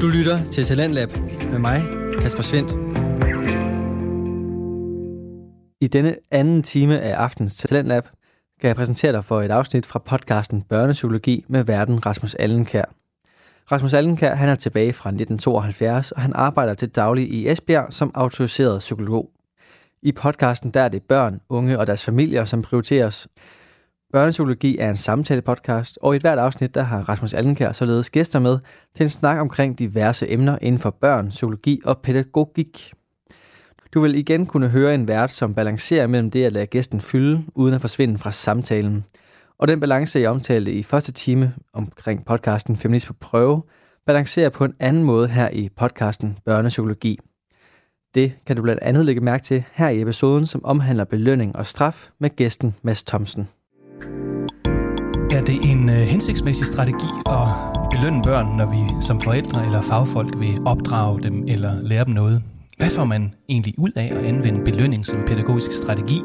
Du lytter til Talentlab med mig, Kasper Svendt. I denne anden time af aftens Talentlab kan jeg præsentere dig for et afsnit fra podcasten Børnepsykologi med verden Rasmus Allenkær. Rasmus Allenkær han er tilbage fra 1972, og han arbejder til daglig i Esbjerg som autoriseret psykolog. I podcasten der er det børn, unge og deres familier, som prioriteres. Børnepsykologi er en samtale-podcast, og i hvert afsnit der har Rasmus Allenkær således gæster med til en snak omkring diverse emner inden for børn, psykologi og pædagogik. Du vil igen kunne høre en vært, som balancerer mellem det at lade gæsten fylde, uden at forsvinde fra samtalen. Og den balance, jeg omtalte i første time omkring podcasten Feminist på prøve, balancerer på en anden måde her i podcasten Børnepsykologi. Det kan du blandt andet lægge mærke til her i episoden, som omhandler belønning og straf med gæsten Mads Thomsen. Er det en øh, hensigtsmæssig strategi at belønne børn, når vi som forældre eller fagfolk vil opdrage dem eller lære dem noget? Hvad får man egentlig ud af at anvende belønning som pædagogisk strategi?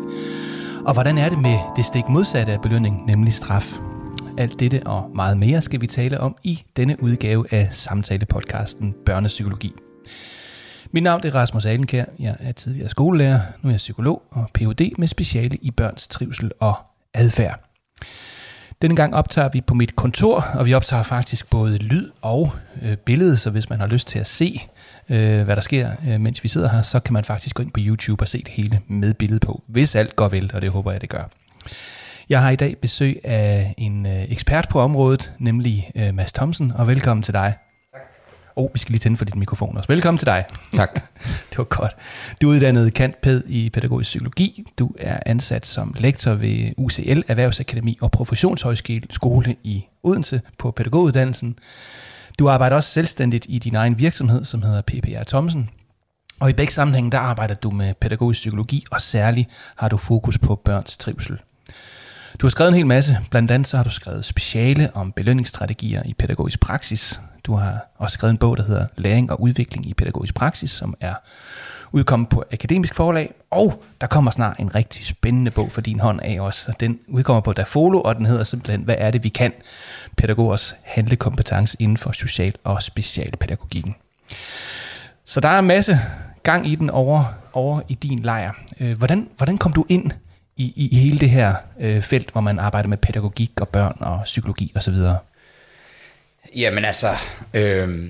Og hvordan er det med det stik modsatte af belønning, nemlig straf? Alt dette og meget mere skal vi tale om i denne udgave af samtalepodcasten Børnepsykologi. Mit navn er Rasmus Alenkær. Jeg er tidligere skolelærer, nu er jeg psykolog og Ph.D. med speciale i børns trivsel og adfærd. Denne gang optager vi på mit kontor, og vi optager faktisk både lyd og øh, billede, så hvis man har lyst til at se, øh, hvad der sker, øh, mens vi sidder her, så kan man faktisk gå ind på YouTube og se det hele med billede på, hvis alt går vel, og det håber jeg, det gør. Jeg har i dag besøg af en øh, ekspert på området, nemlig øh, Mads Thomsen, og velkommen til dig. Oh, vi skal lige tænde for dit mikrofon også. Velkommen til dig. Tak. det var godt. Du er uddannet kantpæd i pædagogisk psykologi. Du er ansat som lektor ved UCL Erhvervsakademi og Professionshøjskole i Odense på pædagoguddannelsen. Du arbejder også selvstændigt i din egen virksomhed, som hedder PPR Thomsen. Og i begge sammenhænge, der arbejder du med pædagogisk psykologi, og særligt har du fokus på børns trivsel. Du har skrevet en hel masse. Blandt andet så har du skrevet speciale om belønningsstrategier i pædagogisk praksis. Du har også skrevet en bog, der hedder Læring og udvikling i pædagogisk praksis, som er udkommet på Akademisk Forlag. Og der kommer snart en rigtig spændende bog for din hånd af os. Den udkommer på Dafolo, og den hedder simpelthen, hvad er det, vi kan? Pædagogers handlekompetence inden for social- og specialpædagogikken. Så der er en masse gang i den over, over i din lejr. Øh, hvordan, hvordan kom du ind i, i hele det her øh, felt, hvor man arbejder med pædagogik og børn og psykologi osv.? Jamen altså, øh,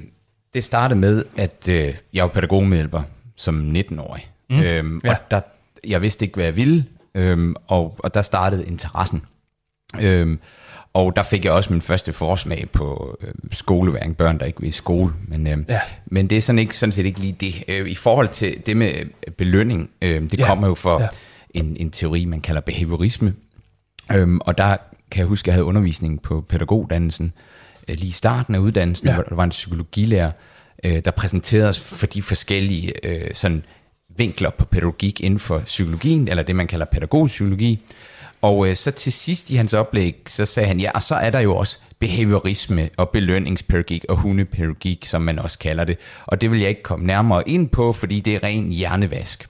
det startede med, at øh, jeg var pædagogmedhjælper som 19-årig. Mm. Øhm, ja. Og der, jeg vidste ikke, hvad jeg ville, øhm, og, og der startede interessen. Øhm, og der fik jeg også min første forsmag på øh, skoleværing, børn der ikke vil i skole. Men, øh, ja. men det er sådan, ikke, sådan set ikke lige det. Øh, I forhold til det med belønning, øh, det ja. kommer jo fra ja. En, en teori, man kalder behaviorisme. Øhm, og der kan jeg huske, at jeg havde undervisning på pædagoguddannelsen, øh, lige i starten af uddannelsen, ja. hvor der var en psykologilærer, øh, der præsenterede os for de forskellige øh, sådan vinkler på pædagogik inden for psykologien, eller det man kalder pædagogisk psykologi. Og øh, så til sidst i hans oplæg, så sagde han, ja, og så er der jo også behaviorisme og belønningspædagogik og hundepædagogik, som man også kalder det. Og det vil jeg ikke komme nærmere ind på, fordi det er ren hjernevask.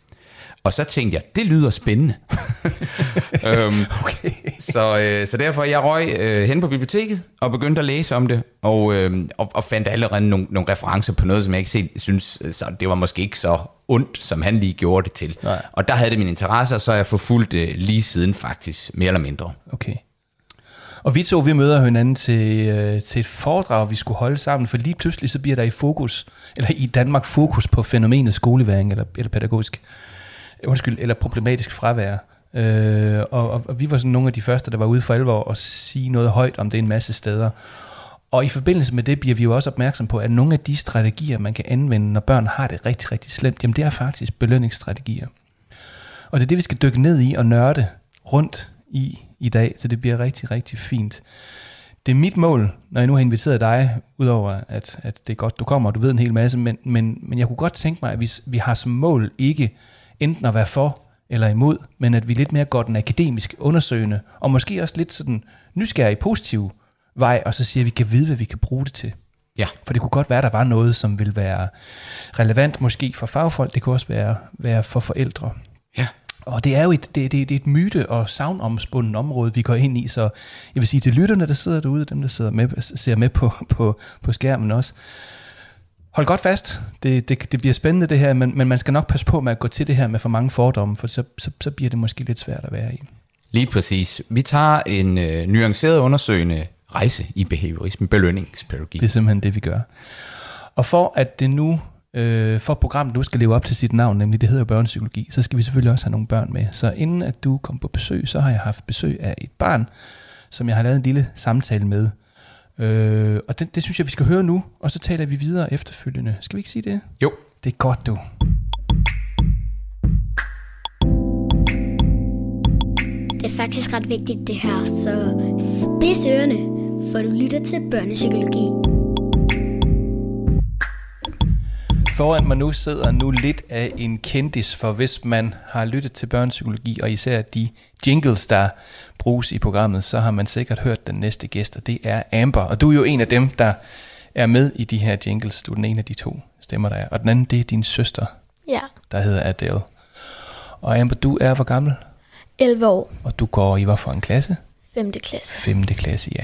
Og så tænkte jeg, det lyder spændende. øhm, okay. så, øh, så derfor jeg røg øh, hen på biblioteket og begyndte at læse om det, og, øh, og, og fandt allerede nogle, nogle referencer på noget, som jeg ikke set, synes, så det var måske ikke så ondt, som han lige gjorde det til. Nej. Og der havde det min interesse, og så har jeg forfulgt det lige siden faktisk, mere eller mindre. Okay. Og vi to, vi møder hinanden til, øh, til et foredrag, vi skulle holde sammen, for lige pludselig så bliver der i fokus, eller i Danmark fokus på fænomenet skoleværing eller, eller pædagogisk undskyld, eller problematisk fravær. Øh, og, og, og vi var sådan nogle af de første, der var ude for alvor og sige noget højt om det en masse steder. Og i forbindelse med det bliver vi jo også opmærksom på, at nogle af de strategier, man kan anvende, når børn har det rigtig, rigtig slemt, jamen det er faktisk belønningsstrategier. Og det er det, vi skal dykke ned i og nørde rundt i i dag, så det bliver rigtig, rigtig fint. Det er mit mål, når jeg nu har inviteret dig, udover at, at det er godt, du kommer, og du ved en hel masse, men, men, men jeg kunne godt tænke mig, at vi, vi har som mål ikke enten at være for eller imod, men at vi lidt mere går den akademisk undersøgende, og måske også lidt sådan nysgerrig positiv vej, og så siger, at vi kan vide, hvad vi kan bruge det til. Ja. For det kunne godt være, at der var noget, som ville være relevant måske for fagfolk, det kunne også være, være for forældre. Ja. Og det er jo et, det, det, det er et myte- og savnomspundet område, vi går ind i, så jeg vil sige til lytterne, der sidder derude, dem der sidder med, ser med på, på, på skærmen også, Hold godt fast. Det, det, det bliver spændende det her, men, men man skal nok passe på med at gå til det her med for mange fordomme, for så, så, så bliver det måske lidt svært at være i. Lige præcis. Vi tager en øh, nuanceret undersøgende rejse i behaviorisme, belønningspædagogik. Det er simpelthen det, vi gør. Og for at det nu, øh, for programmet nu skal leve op til sit navn, nemlig det hedder børnepsykologi, så skal vi selvfølgelig også have nogle børn med. Så inden at du kom på besøg, så har jeg haft besøg af et barn, som jeg har lavet en lille samtale med. Øh, og det, det synes jeg, vi skal høre nu, og så taler vi videre efterfølgende. Skal vi ikke sige det? Jo. Det er godt, du. Det er faktisk ret vigtigt det her, så spids ørerne, for du lytter til børnepsykologi. Foran mig nu sidder nu lidt af en kendis, for hvis man har lyttet til børnepsykologi, og især de jingles, der bruges i programmet, så har man sikkert hørt den næste gæst, og det er Amber. Og du er jo en af dem, der er med i de her jingles. Du er den ene af de to stemmer, der er. Og den anden, det er din søster, Ja, der hedder Adele. Og Amber, du er hvor gammel? 11 år, Og du går i hvorfor en klasse? 5. klasse. 5. klasse, ja.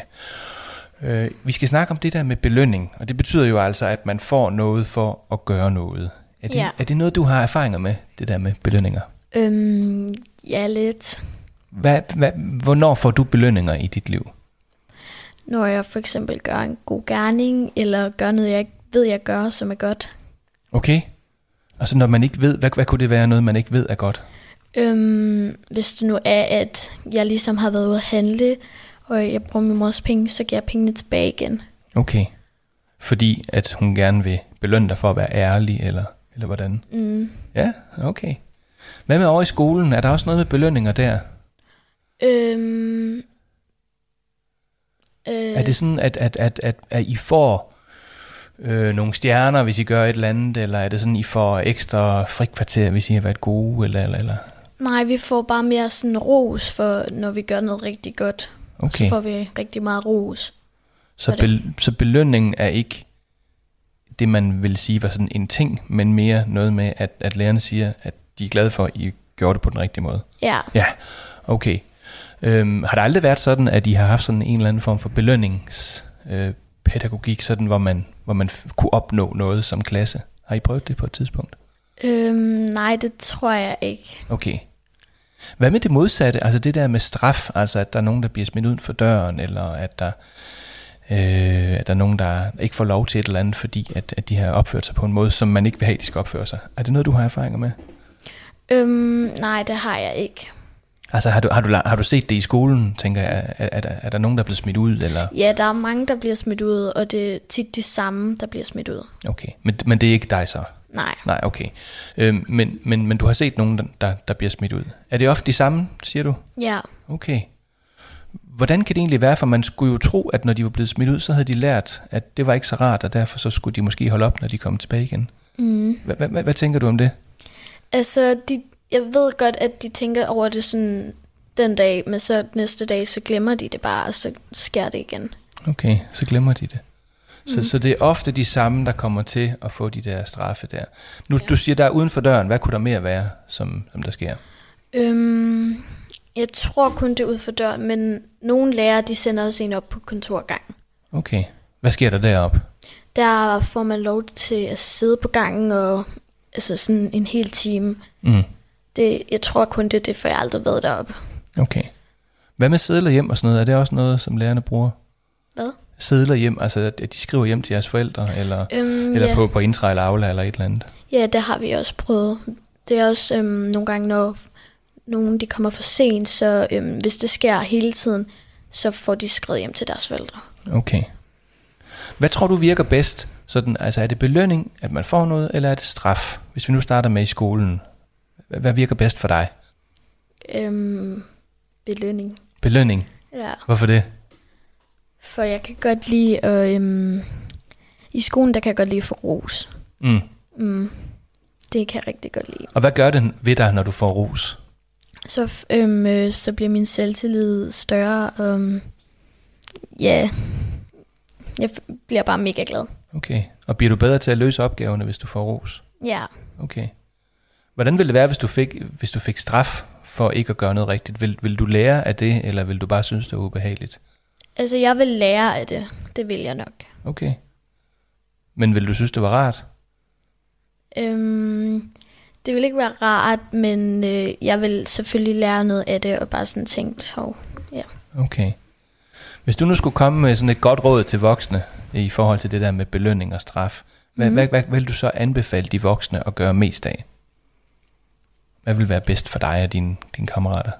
Øh, vi skal snakke om det der med belønning, og det betyder jo altså, at man får noget for at gøre noget. Er det, Ja. er det noget, du har erfaringer med, det der med belønninger? Øhm, ja, lidt. Hvad, hvad, hvornår får du belønninger i dit liv? Når jeg for eksempel gør en god gerning, eller gør noget, jeg ikke ved, jeg gør, som er godt. Okay. Altså når man ikke ved, hvad, hvad kunne det være noget, man ikke ved er godt? Øhm, hvis det nu er, at jeg ligesom har været ude at handle, og jeg bruger min mors penge, så giver jeg pengene tilbage igen. Okay. Fordi at hun gerne vil belønne dig for at være ærlig, eller, eller hvordan? Mm. Ja, okay. Hvad med over i skolen? Er der også noget med belønninger der? Øhm, øh, Er det sådan, at, at, at, at, at I får øh, nogle stjerner, hvis I gør et eller andet, eller er det sådan, I får ekstra frikvarter, hvis I har været gode, eller, eller, eller? Nej, vi får bare mere sådan ros, for når vi gør noget rigtig godt. Okay, Så får vi rigtig meget ros. så, bel, så belønningen er ikke det, man vil sige var sådan en ting, men mere noget med, at, at lærerne siger, at de er glade for, at I gjorde det på den rigtige måde. Ja, Ja, okay. Øhm, har det aldrig været sådan, at I har haft sådan en eller anden form for belønningspædagogik, øh, sådan hvor man, hvor man kunne opnå noget som klasse? Har I prøvet det på et tidspunkt? øhm, nej, det tror jeg ikke. Okay. Hvad med det modsatte? Altså det der med straf, altså at der er nogen, der bliver smidt uden for døren, eller at der, øh, at der er nogen, der ikke får lov til et eller andet, fordi at, at de har opført sig på en måde, som man ikke vil have, de skal opføre sig. Er det noget, du har erfaringer med? Øhm, nej, det har jeg ikke. Altså har du, har du, har du set det i skolen, tænker jeg? Er, er, der, er der nogen, der er blevet smidt ud? Eller? Ja, der er mange, der bliver smidt ud, og det er tit de samme, der bliver smidt ud. Okay, men, men det er ikke dig så? Nej. Nej, okay. Øhm, men, men, men du har set nogen, der- der, bliver smidt ud. Er det ofte de samme, siger du? Ja. Okay. Hvordan kan det egentlig være, for man skulle jo tro, at når de var blevet smidt ud, så havde de lært, at det var ikke så rart, og derfor så skulle de måske holde op, når de kom tilbage igen. Mm. Hvad tænker du om det? Altså, de, jeg ved godt, at de tænker over det sådan den dag, men så næste dag, så glemmer de det bare, og så sker det igen. Okay, så glemmer de det. Så, mm. så det er ofte de samme, der kommer til at få de der straffe der. Nu, du siger, der er uden for døren. Hvad kunne der mere være, som, som der sker? Øhm, jeg tror kun det er ud for døren, men nogle lærere, de sender også en op på kontorgangen. Okay. Hvad sker der deroppe? Der får man lov til at sidde på gangen og altså sådan en hel time. Mm. Det, jeg tror kun det er det, for jeg har aldrig været deroppe. Okay. Hvad med sædler hjem og sådan noget? Er det også noget, som lærerne bruger? Hvad? Sædler hjem, altså at de skriver hjem til jeres forældre, eller, Øhm, eller ja. på, på intra eller aula eller et eller andet? ja, det har vi også prøvet. Det er også øhm, nogle gange, når nogen de kommer for sent, så øhm, hvis det sker hele tiden, så får de skrevet hjem til deres forældre. Okay. Hvad tror du virker bedst? Sådan, altså er det belønning, at man får noget, eller er det straf? Hvis vi nu starter med i skolen, hvad, hvad virker bedst for dig? Øhm, belønning. Belønning. Ja. Hvorfor det? For jeg kan godt lide at... Øhm, I skolen, der kan jeg godt lide at få ros. Mm. Mm, det kan jeg rigtig godt lide. Og hvad gør det ved dig, når du får ros? Så, øhm, øh, så bliver min selvtillid større. Um, ja, jeg bliver bare mega glad. Okay. Og bliver du bedre til at løse opgaverne, hvis du får ros? Ja, Okay. Hvordan ville det være, hvis du fik, hvis du fik straf for ikke at gøre noget rigtigt? Vil, vil du lære af det, eller vil du bare synes, det er ubehageligt? Altså jeg vil lære af det. Det vil jeg nok. Okay. Men vil du synes, det var rart? Øhm, det vil ikke være rart, men øh, jeg vil selvfølgelig lære noget af det, og bare sådan tænkt, hov, ja. Okay. Hvis du nu skulle komme med sådan et godt råd til voksne i forhold til det der med belønning og straf, hvad, mm. hvad, hvad vil du så anbefale de voksne at gøre mest af? Hvad vil være bedst for dig og dine, dine kammerater?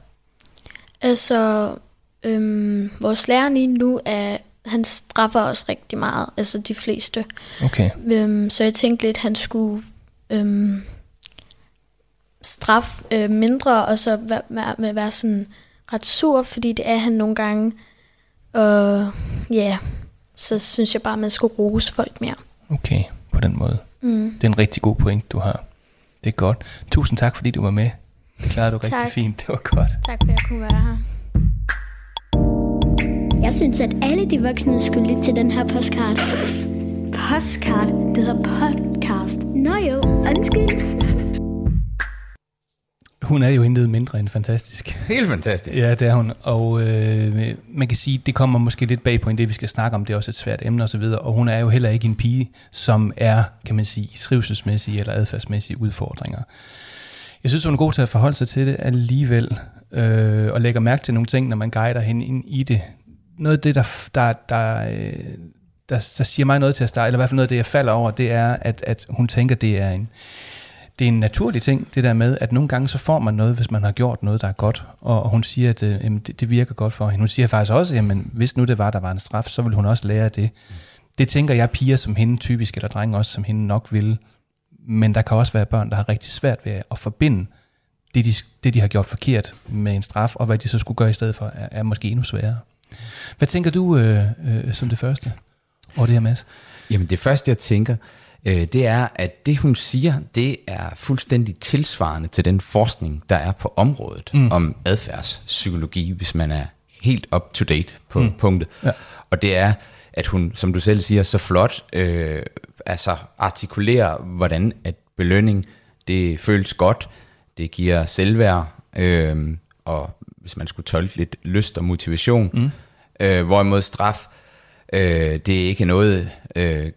Altså, øhm, vores lærer lige nu er, han straffer os rigtig meget, altså de fleste. Okay. Øhm, så jeg tænkte lidt, han skulle øhm, straf øh, mindre, og så være, være, være sådan ret sur, fordi det er han nogle gange. Og ja, så synes jeg bare, at man skulle rose folk mere. Okay, på den måde. Mm. Det er en rigtig god point, du har. Det er godt. Tusind tak, fordi du var med. Det klarede du Tak. rigtig fint. Det var godt. Tak for, at jeg kunne være her. Jeg synes, at alle de voksne skulle lytte til den her postcard. Postcard? Det hedder podcast. Nå jo, undskyld. Hun er jo intet mindre end fantastisk. Helt fantastisk. Ja, det er hun. Og øh, man kan sige, det kommer måske lidt bag på en det, vi skal snakke om. Det er også et svært emne osv. Og, og hun er jo heller ikke en pige, som er, kan man sige, i trivselsmæssige eller adfærdsmæssige udfordringer. Jeg synes, hun er god til at forholde sig til det alligevel, øh, og lægger mærke til nogle ting, når man guider hende ind i det. Noget af det, der, der, der, øh, der, der siger mig noget til at starte, eller i hvert fald noget af det, jeg falder over, det er, at, at hun tænker, det er en, det er en naturlig ting, det der med, at nogle gange så får man noget, hvis man har gjort noget, der er godt. Og, og hun siger, at øh, det, det virker godt for hende. Hun siger faktisk også, at jamen, hvis nu det var, der var en straf, så vil hun også lære det. Det tænker jeg piger som hende typisk, eller drenge også som hende nok vil. Men der kan også være børn, der har rigtig svært ved at forbinde det, de, det, de har gjort forkert med en straf, og hvad de så skulle gøre i stedet for, er, er måske endnu sværere. Hvad tænker du øh, øh, som det første over det her, Mads? Jamen det første, jeg tænker, øh, det er, at det hun siger, det er fuldstændig tilsvarende til den forskning, der er på området mm. om adfærdspsykologi, hvis man er helt up to date på mm. punktet. Ja. Og det er, at hun, som du selv siger, så flot øh, altså artikulerer, hvordan at belønning, det føles godt, det giver selvværd, øh, og hvis man skulle tolke lidt lyst og motivation, mm. øh, hvorimod straf, øh, det er ikke noget, øh,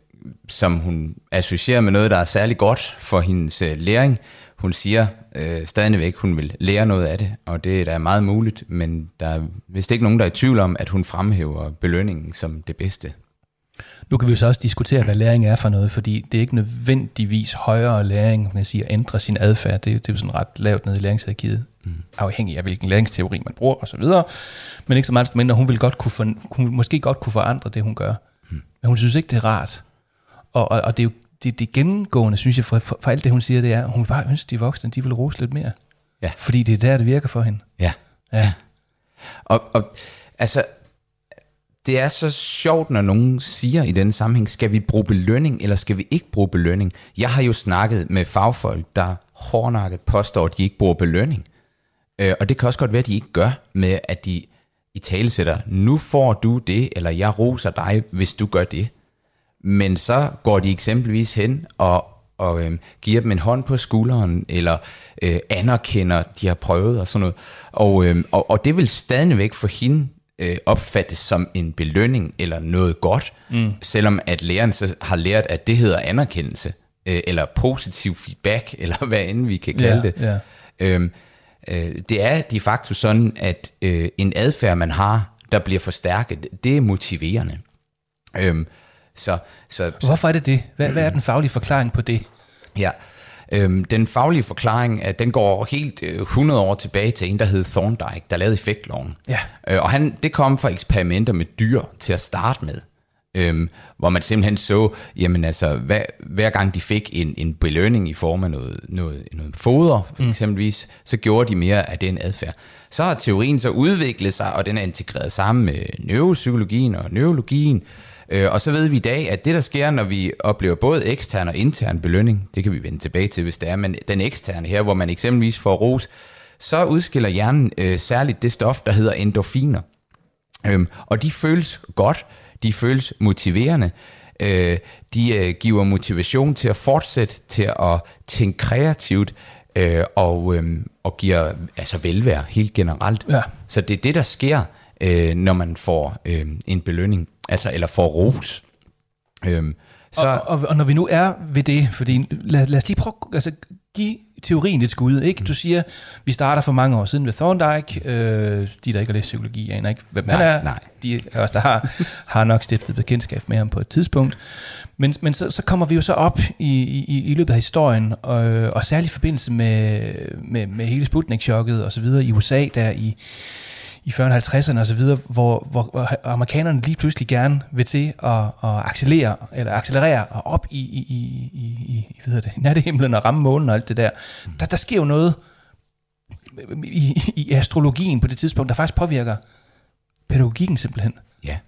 som hun associerer med noget, der er særlig godt for hendes øh, læring. Hun siger øh, stadigvæk, hun vil lære noget af det, og det er da meget muligt, men der er vist ikke nogen, der er i tvivl om, at hun fremhæver belønningen som det bedste. Nu kan vi jo så også diskutere, hvad læring er for noget, fordi det er ikke nødvendigvis højere læring, man siger, at ændre sin adfærd. Det, er- det er jo sådan ret lavt nede i læringshierarkiet, mm. afhængig af hvilken læringsteori man bruger osv. Men ikke så meget mindre, hun vil godt kunne for, hun måske godt kunne forandre det, hun gør. Mm. Men hun synes ikke, det er rart. Og, og, og det er jo det, det gennemgående, synes jeg, for, for, for alt det, hun siger, det er, hun vil bare ønske, de voksne, de vil rose lidt mere. Ja. Fordi det er der, det virker for hende. Ja. Ja. Og, og altså, det er så sjovt, når nogen siger i denne sammenhæng, skal vi bruge belønning, eller skal vi ikke bruge belønning? Jeg har jo snakket med fagfolk, der hårdnakket påstår, at de ikke bruger belønning. Øh, og det kan også godt være, at de ikke gør med, at de i tale sætter, nu får du det, eller jeg roser dig, hvis du gør det. Men så går de eksempelvis hen og, og øh, giver dem en hånd på skulderen, eller øh, anerkender, de har prøvet og sådan noget. Og, øh, og, og det vil stadigvæk for hende øh, opfattes som en belønning eller noget godt, mm. selvom at læreren så har lært, at det hedder anerkendelse, øh, eller positiv feedback, eller hvad end vi kan kalde Ja, det. ja. Øhm, øh, det er de facto sådan, at øh, en adfærd, man har, der bliver forstærket, det er motiverende. Øhm, så, så, så Hvorfor er det det? Hvad, hvad er den faglige forklaring på det? ja, øhm, den faglige forklaring, at den går helt øh, 100 år tilbage til en, der hed Thorndike, der lavede effektloven. Ja. Øh, og han, det kom fra eksperimenter med dyr til at starte med. Øhm, hvor man simpelthen så, jamen altså, hver, hver gang de fik en, en belønning i form af noget, noget, noget foder, for mm. eksempelvis, så gjorde de mere af den adfærd. Så har teorien så udviklet sig, og den er integreret sammen med neuropsykologien og neurologien. Øh, og så ved vi i dag, at det der sker, når vi oplever både ekstern og intern belønning, det kan vi vende tilbage til, hvis det er, men den eksterne her, hvor man eksempelvis får ros, så udskiller hjernen øh, særligt det stof, der hedder endorfiner. Øhm, og de føles godt, de føles motiverende, øh, de øh, giver motivation til at fortsætte, til at tænke kreativt, øh, og, øh, og giver altså velvære helt generelt. Ja. Så det er det, der sker, øh, når man får øh, en belønning, altså eller får ros. Øhm, Så, og, og, og når vi nu er ved det, fordi lad, lad os lige prøve altså, give teorien et skud. Ikke? Du siger, vi starter for mange år siden med Thorndike. Øh, de, der ikke har læst psykologi, aner ikke, hvem Nej, han er. nej. De af os, der har, har nok stiftet bekendtskab med ham på et tidspunkt. Men, men så, så kommer vi jo så op i, i, i løbet af historien, og, og særligt i forbindelse med, med, med hele Sputnik-chokket og så videre i USA, der i, i 40'erne, 50'erne og så videre, hvor, hvor, hvor amerikanerne lige pludselig gerne vil til at, at accelerere, eller accelerere og op i, i, i, i, i hvad hedder det, nattehimlen og ramme månen og alt det der. Der, der sker jo noget i, i astrologien på det tidspunkt, der faktisk påvirker pædagogikken simpelthen. Ja.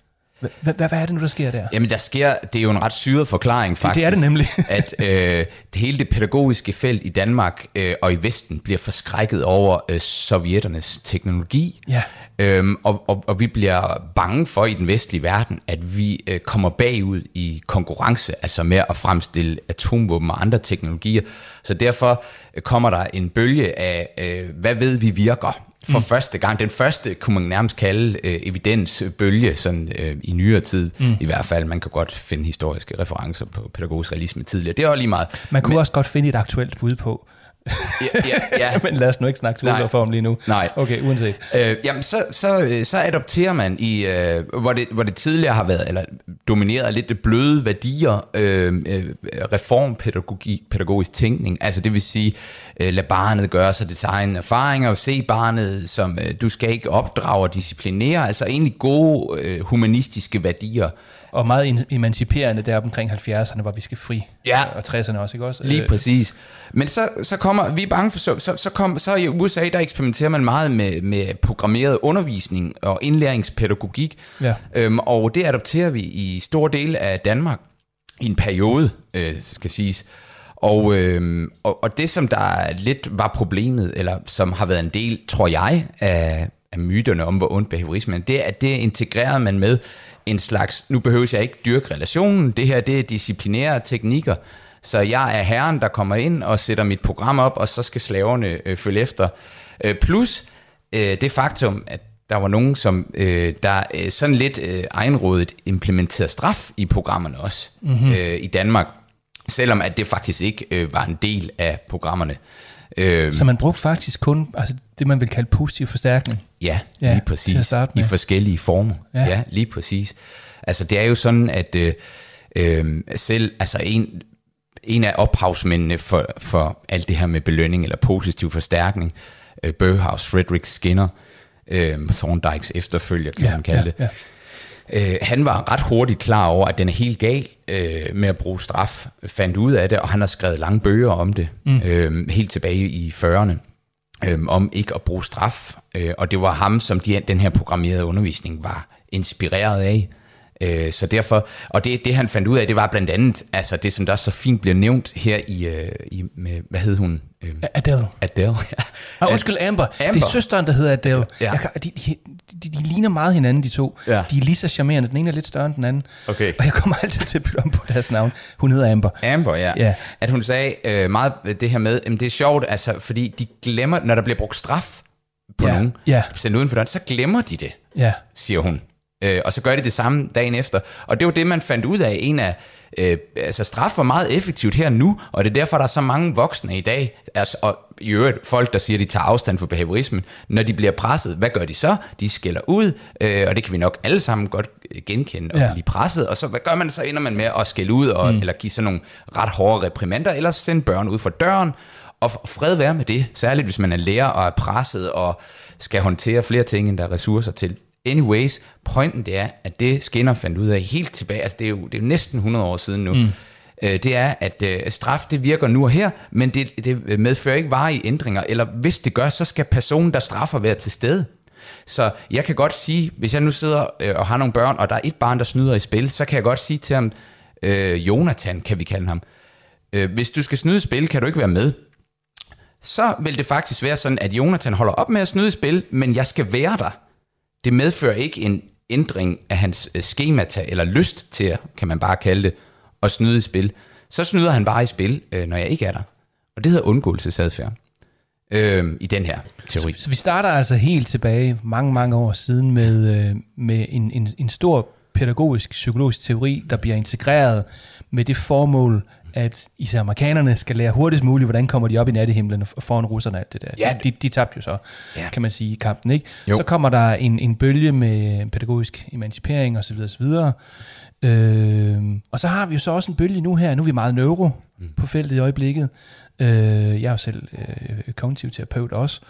Hvad, er det nu, der sker der? Jamen, der sker, det er jo en ret syret forklaring, faktisk. det er det nemlig. at øh, det hele det pædagogiske felt i Danmark øh, og i Vesten bliver forskrækket over øh, sovjetternes teknologi. Ja. Øhm, og, og, og vi bliver bange for i den vestlige verden, at vi øh, kommer bagud i konkurrence, altså med at fremstille atomvåben og andre teknologier. Så derfor øh, kommer der en bølge af, øh, hvad ved vi virker? For mm. første gang. Den første kunne man nærmest kalde øh, evidensbølge, sådan øh, i nyere tid. Mm. I hvert fald, man kan godt finde historiske referencer på pædagogisk realisme tidligere. Det er også lige meget. Man kunne Men, også godt finde et aktuelt bud på. Ja, ja, ja. Men lad os nu ikke snakke om lige nu. Nej. Okay, uanset. Øh, jamen, så, så, så adopterer man i, øh, hvor, det, hvor det tidligere har været, eller domineret af lidt det bløde værdier, øh, øh, reformpædagogisk pædagogisk tænkning. Altså det vil sige, øh, lad barnet gøre sig det egen erfaringer, og se barnet som, øh, du skal ikke opdrage og disciplinere, altså egentlig gode øh, humanistiske værdier. Og meget emanciperende der omkring 70'erne, hvor vi skal fri. Ja. Og 60'erne også, ikke også? Lige præcis. Men så, så kommer, vi er bange for, så, så, så, kom, så i USA, der eksperimenterer man meget med, med programmeret undervisning og indlæringspædagogik. Ja. Øhm, og det adopterer vi i store dele af Danmark i en periode, øh, skal siges. Og, øh, og, og det, som der lidt var problemet, eller som har været en del, tror jeg, af, af myterne om, hvor ondt behaviorisme er, det er, at det integrerede man med en slags, nu behøver jeg ikke dyrke relationen, det her det er disciplinære teknikker, så jeg er herren, der kommer ind og sætter mit program op, og så skal slaverne øh, følge efter. Øh, plus øh, det faktum, at der var nogen, som øh, der øh, sådan lidt øh, egenrådet implementerede straf i programmerne også mm-hmm. øh, i Danmark, selvom at det faktisk ikke øh, var en del af programmerne. Øh, så man brugte faktisk kun altså det, man vil kalde positiv forstærkning? Ja, lige ja, præcis. I forskellige former. Ja. ja, lige præcis. Altså det er jo sådan, at øh, øh, selv altså en, en af ophavsmændene for, for alt det her med belønning eller positiv forstærkning, øh, Bøhaus, Frederick Skinner, øh, Thorndikes efterfølger, kan ja, man kalde ja, det. Ja. Øh, han var ret hurtigt klar over, at den er helt gal øh, med at bruge straf, fandt ud af det, og han har skrevet lange bøger om det, mm. øh, helt tilbage i 40'erne, øh, om ikke at bruge straf. Øh, og det var ham, som de, den her programmerede undervisning var inspireret af. Øh, så derfor, og det, det han fandt ud af, det var blandt andet, altså det som der så fint bliver nævnt her i, øh, i med, hvad hed hun? Øh, Adele. Adele, ja. Ah, undskyld, Amber. Amber. Det er søsteren, der hedder Adele. Ja. Jeg kan, de, de, de, de ligner meget hinanden, de to. Ja. De er lige så charmerende. Den ene er lidt større end den anden. Okay. Og jeg kommer altid til at bytte om på deres navn. Hun hedder Amber. Amber, ja. ja. At hun sagde øh, meget det her med, at det er sjovt, altså, fordi de glemmer, når der bliver brugt straf på ja. nogen, ja. sendt uden for døren, så glemmer de det, ja. siger hun. Øh, og så gør de det samme dagen efter. Og det var det, man fandt ud af. En af øh, altså straf var meget effektivt her nu, og det er derfor, der er så mange voksne i dag, altså, og i øvrigt folk, der siger, at de tager afstand for behaviorismen, når de bliver presset, hvad gør de så? De skælder ud, øh, og det kan vi nok alle sammen godt genkende, og ja. blive presset, og så hvad gør man så? Ender man med at skælde ud, og, mm. eller give sådan nogle ret hårde reprimander, eller sende børn ud for døren, og fred være med det, særligt hvis man er lærer og er presset, og skal håndtere flere ting, end der er ressourcer til. Anyways, pointen det er, at det Skinner fandt ud af helt tilbage, altså det er jo, det er jo næsten 100 år siden nu, mm. øh, det er, at øh, straf det virker nu og her, men det, det medfører ikke varige ændringer, eller hvis det gør, så skal personen, der straffer, være til stede. Så jeg kan godt sige, hvis jeg nu sidder øh, og har nogle børn, og der er et barn, der snyder i spil, så kan jeg godt sige til ham, øh, Jonathan kan vi kalde ham, øh, hvis du skal snyde i spil, kan du ikke være med. Så vil det faktisk være sådan, at Jonathan holder op med at snyde i spil, men jeg skal være der det medfører ikke en ændring af hans øh, skemata, eller lyst til, kan man bare kalde det, at snyde i spil. Så snyder han bare i spil, øh, når jeg ikke er der. Og det hedder undgåelsesadfærd øh, i den her teori. Så, så vi starter altså helt tilbage mange, mange år siden med, øh, med en, en, en stor pædagogisk, psykologisk teori, der bliver integreret med det formål, at især amerikanerne skal lære hurtigst muligt, hvordan kommer de op i nattehimlen og foran russerne og alt det der. Ja. De, de tabte jo så, ja. kan man sige, i kampen. Ikke? Jo. Så kommer der en, en bølge med pædagogisk emancipering osv. osv. Øh, og så har vi jo så også en bølge nu her. Nu er vi meget neuro mm. på feltet i øjeblikket. Øh, jeg er jo selv øh, kognitiv terapeut også.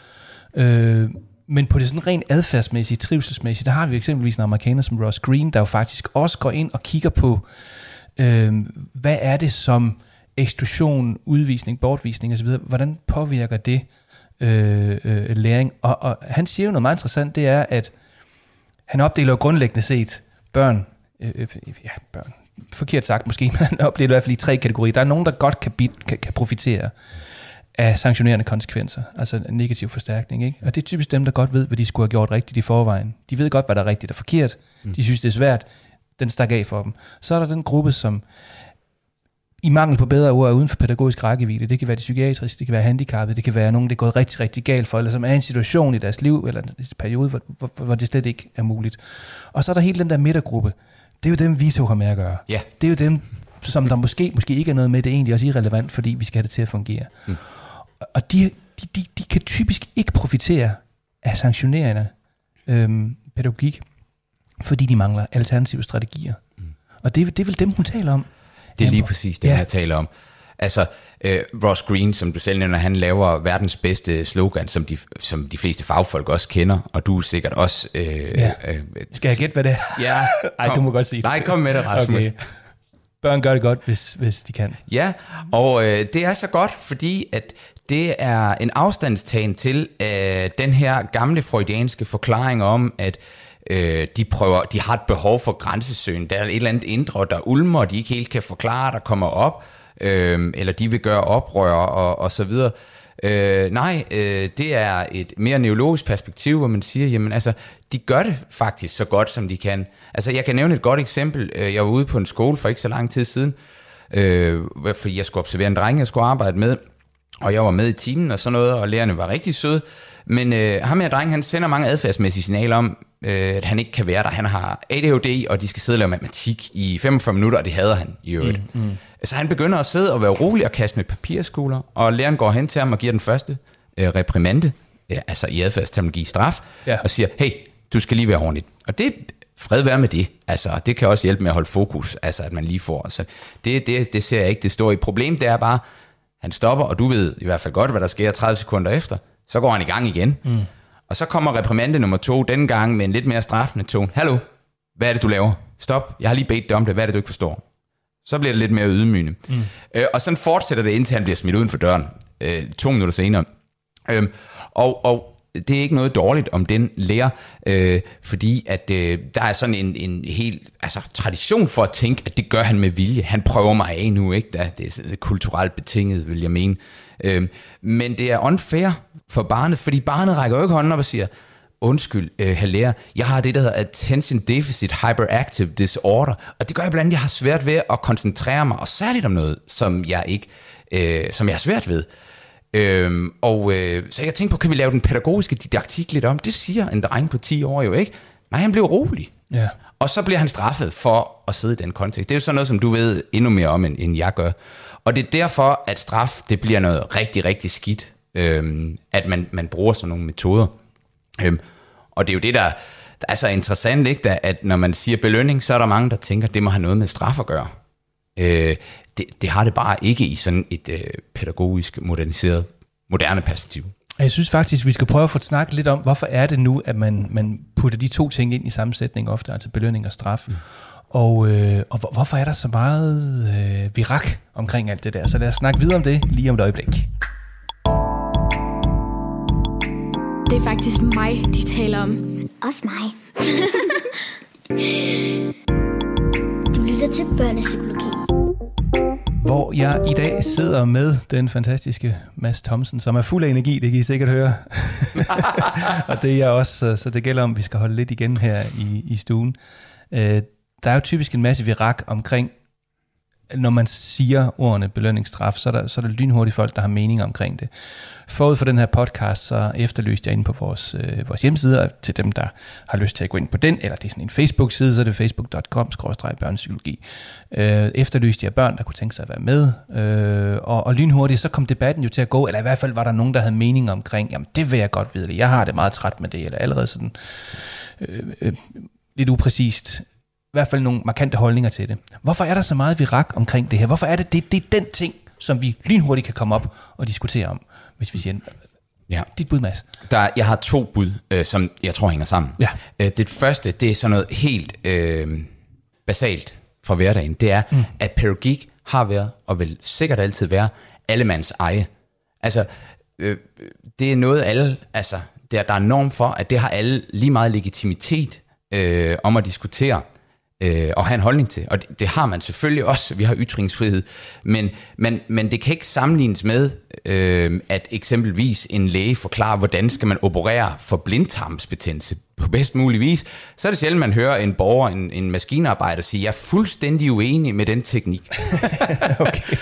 Øh, men på det sådan rent adfærdsmæssige, trivselsmæssige, der har vi eksempelvis en amerikaner som Ross Green, der jo faktisk også går ind og kigger på, øh, hvad er det som eksklusion, udvisning, bortvisning osv., hvordan påvirker det øh, øh, læring? Og, og han siger jo noget meget interessant, det er, at han opdeler jo grundlæggende set børn, øh, øh, ja, børn, forkert sagt måske, men han opdeler i hvert fald i tre kategorier. Der er nogen, der godt kan, bit, kan, kan profitere af sanktionerende konsekvenser, altså en negativ forstærkning. Ikke? Og det er typisk dem, der godt ved, hvad de skulle have gjort rigtigt i forvejen. De ved godt, hvad der er rigtigt og forkert. Mm. De synes, det er svært. Den stak af for dem. Så er der den gruppe, som i mangel på bedre ord er uden for pædagogisk rækkevidde. Det kan være de psykiatriske, det kan være handicappede, det kan være nogen, det er gået rigtig, rigtig galt for, eller som er i en situation i deres liv, eller en periode, hvor, hvor, hvor det slet ikke er muligt. Og så er der hele den der midtergruppe. Det er jo dem, vi to har med at gøre. Ja. Det er jo dem, som der måske, måske ikke er noget med, det er egentlig også irrelevant, fordi vi skal have det til at fungere. Mm. Og de, de, de, de kan typisk ikke profitere af sanktionerende øhm, pædagogik, fordi de mangler alternative strategier. Mm. Og det, det er vel dem, hun taler om. Det er lige præcis det, ja. jeg taler om. Altså, øh, Ross Green, som du selv nævner, han laver verdens bedste slogan, som de, som de fleste fagfolk også kender, og du er sikkert også... Øh, Ja. øh, Skal jeg gætte, hvad det er? Ja. Ej, kom. du må godt sige det. Nej, kom med det, Rasmus. Okay. Børn gør det godt, hvis, hvis de kan. Ja, og øh, det er så godt, fordi at det er en afstandstagen til øh, den her gamle freudianske forklaring om, at øh, Øh, de prøver, de har et behov for grænsesøgen. Der er et eller andet indre, der ulmer, og de ikke helt kan forklare, der kommer op, øh, eller de vil gøre oprør og, og så videre. Øh, nej, øh, det er et mere neurologisk perspektiv, hvor man siger, jamen altså, de gør det faktisk så godt, som de kan. Altså, jeg kan nævne et godt eksempel. Øh, jeg var ude på en skole for ikke så lang tid siden, øh, fordi jeg skulle observere en dreng, jeg skulle arbejde med, og jeg var med i timen og sådan noget, og lærerne var rigtig søde. Men øh, ham her dreng, han sender mange adfærdsmæssige signaler om, øh, at han ikke kan være der. Han har ADHD, og de skal sidde og lave matematik i 45 minutter, og det hader han i øvrigt. Mm, mm. Så han begynder at sidde og være rolig og kaste med papirskuler, og læreren går hen til ham og giver den første øh, reprimande, ja, altså i adfærdsterminologi straf, Ja. og siger, hey, du skal lige være ordentligt. Og det fred være med det. Altså, det kan også hjælpe med at holde fokus, altså at man lige får. Så det, det, det ser jeg ikke, det står i. Problemet det er bare, han stopper, og du ved i hvert fald godt, hvad der sker 30 sekunder efter. Så går han i gang igen. Mm. Og så kommer reprimande nummer to, denne gang med en lidt mere straffende tone. Hallo, hvad er det, du laver? Stop, jeg har lige bedt dig om det. Hvad er det, du ikke forstår? Så bliver det lidt mere ydmygende. Mm. Øh, og sådan fortsætter det, indtil han bliver smidt uden for døren. Øh, to minutter senere. Øhm, og, og det er ikke noget dårligt om den lærer, øh, fordi at øh, der er sådan en, en helt altså, tradition for at tænke, at det gør han med vilje. Han prøver mig af nu, ikke? Da, det er sådan kulturelt betinget, vil jeg mene. Øh, men det er unfair for barnet, fordi barnet rækker jo ikke hånden op og siger, undskyld, øh, herr lærer, jeg har det, der hedder Attention Deficit Hyperactive Disorder, og det gør jeg blandt andet, jeg har svært ved at koncentrere mig, og særligt om noget, som jeg ikke, øh, som jeg har svært ved. Øhm, og øh, så jeg tænkte på, kan vi lave den pædagogiske didaktik lidt om? Det siger en dreng på 10 år jo ikke. Nej, han blev rolig. Ja. Og så bliver han straffet for at sidde i den kontekst. Det er jo sådan noget, som du ved endnu mere om, end, end jeg gør. Og det er derfor, at straf, det bliver noget rigtig, rigtig skidt, øhm, at man, man bruger sådan nogle metoder. Øhm, og det er jo det, der, der er så interessant, ikke? Da, at når man siger belønning, så er der mange, der tænker, det må have noget med straf at gøre. Øh, det, det har det bare ikke i sådan et øh, pædagogisk, moderniseret, moderne perspektiv. Jeg synes faktisk, vi skal prøve at få snakket lidt om, hvorfor er det nu, at man, man putter de to ting ind i sammensætning ofte, altså belønning og straf. Mm. Og, øh, og hvor, hvorfor er der så meget øh, virak omkring alt det der? Så lad os snakke videre om det lige om et øjeblik. Det er faktisk mig, de taler om. Også mig. du lytter til børnepsykologi. Hvor jeg i dag sidder med den fantastiske Mads Thomsen, som er fuld af energi, det kan I sikkert høre. og det er jeg også, så- det gælder om, at vi skal holde lidt igen her i, i stuen. Øh, der er jo typisk en masse virak omkring når man siger ordene belønningsstraf, så er, der, så er der lynhurtigt folk, der har mening omkring det. Forud for den her podcast, så efterlyste jeg inde på vores, øh, vores hjemmeside, til dem, der har lyst til at gå ind på den, eller det er sådan en Facebook-side, så er det facebook.com-børnepsykologi. Øh, efterlyste jeg børn, der kunne tænke sig at være med, øh, og, og lynhurtigt, så kom debatten jo til at gå, eller i hvert fald var der nogen, der havde mening omkring, jamen det vil jeg godt vide, jeg har det meget træt med det, eller allerede sådan øh, øh, lidt upræcist i hvert fald nogle markante holdninger til det. Hvorfor er der så meget virak omkring det her? Hvorfor er det, det, det er den ting, som vi lynhurtigt kan komme op og diskutere om, hvis vi siger, ja. dit bud, Mads? Der, jeg har to bud, øh, som jeg tror hænger sammen. Ja. Øh, det første, det er sådan noget helt øh, basalt fra hverdagen. Det er, mm. at pædagogik har været, og vil sikkert altid være, allemands eje. Altså, øh, det er noget alle, altså, der, der er norm for, at det har alle lige meget legitimitet øh, om at diskutere øh, og have en holdning til. Og det, det har man selvfølgelig også. Vi har ytringsfrihed. Men, men, men det kan ikke sammenlignes med, øh, at eksempelvis en læge forklarer, hvordan skal man operere for blindtarmsbetændelse på bedst mulig vis. Så er det sjældent, man hører en borger, en, en maskinarbejder sige, jeg er fuldstændig uenig med den teknik. okay.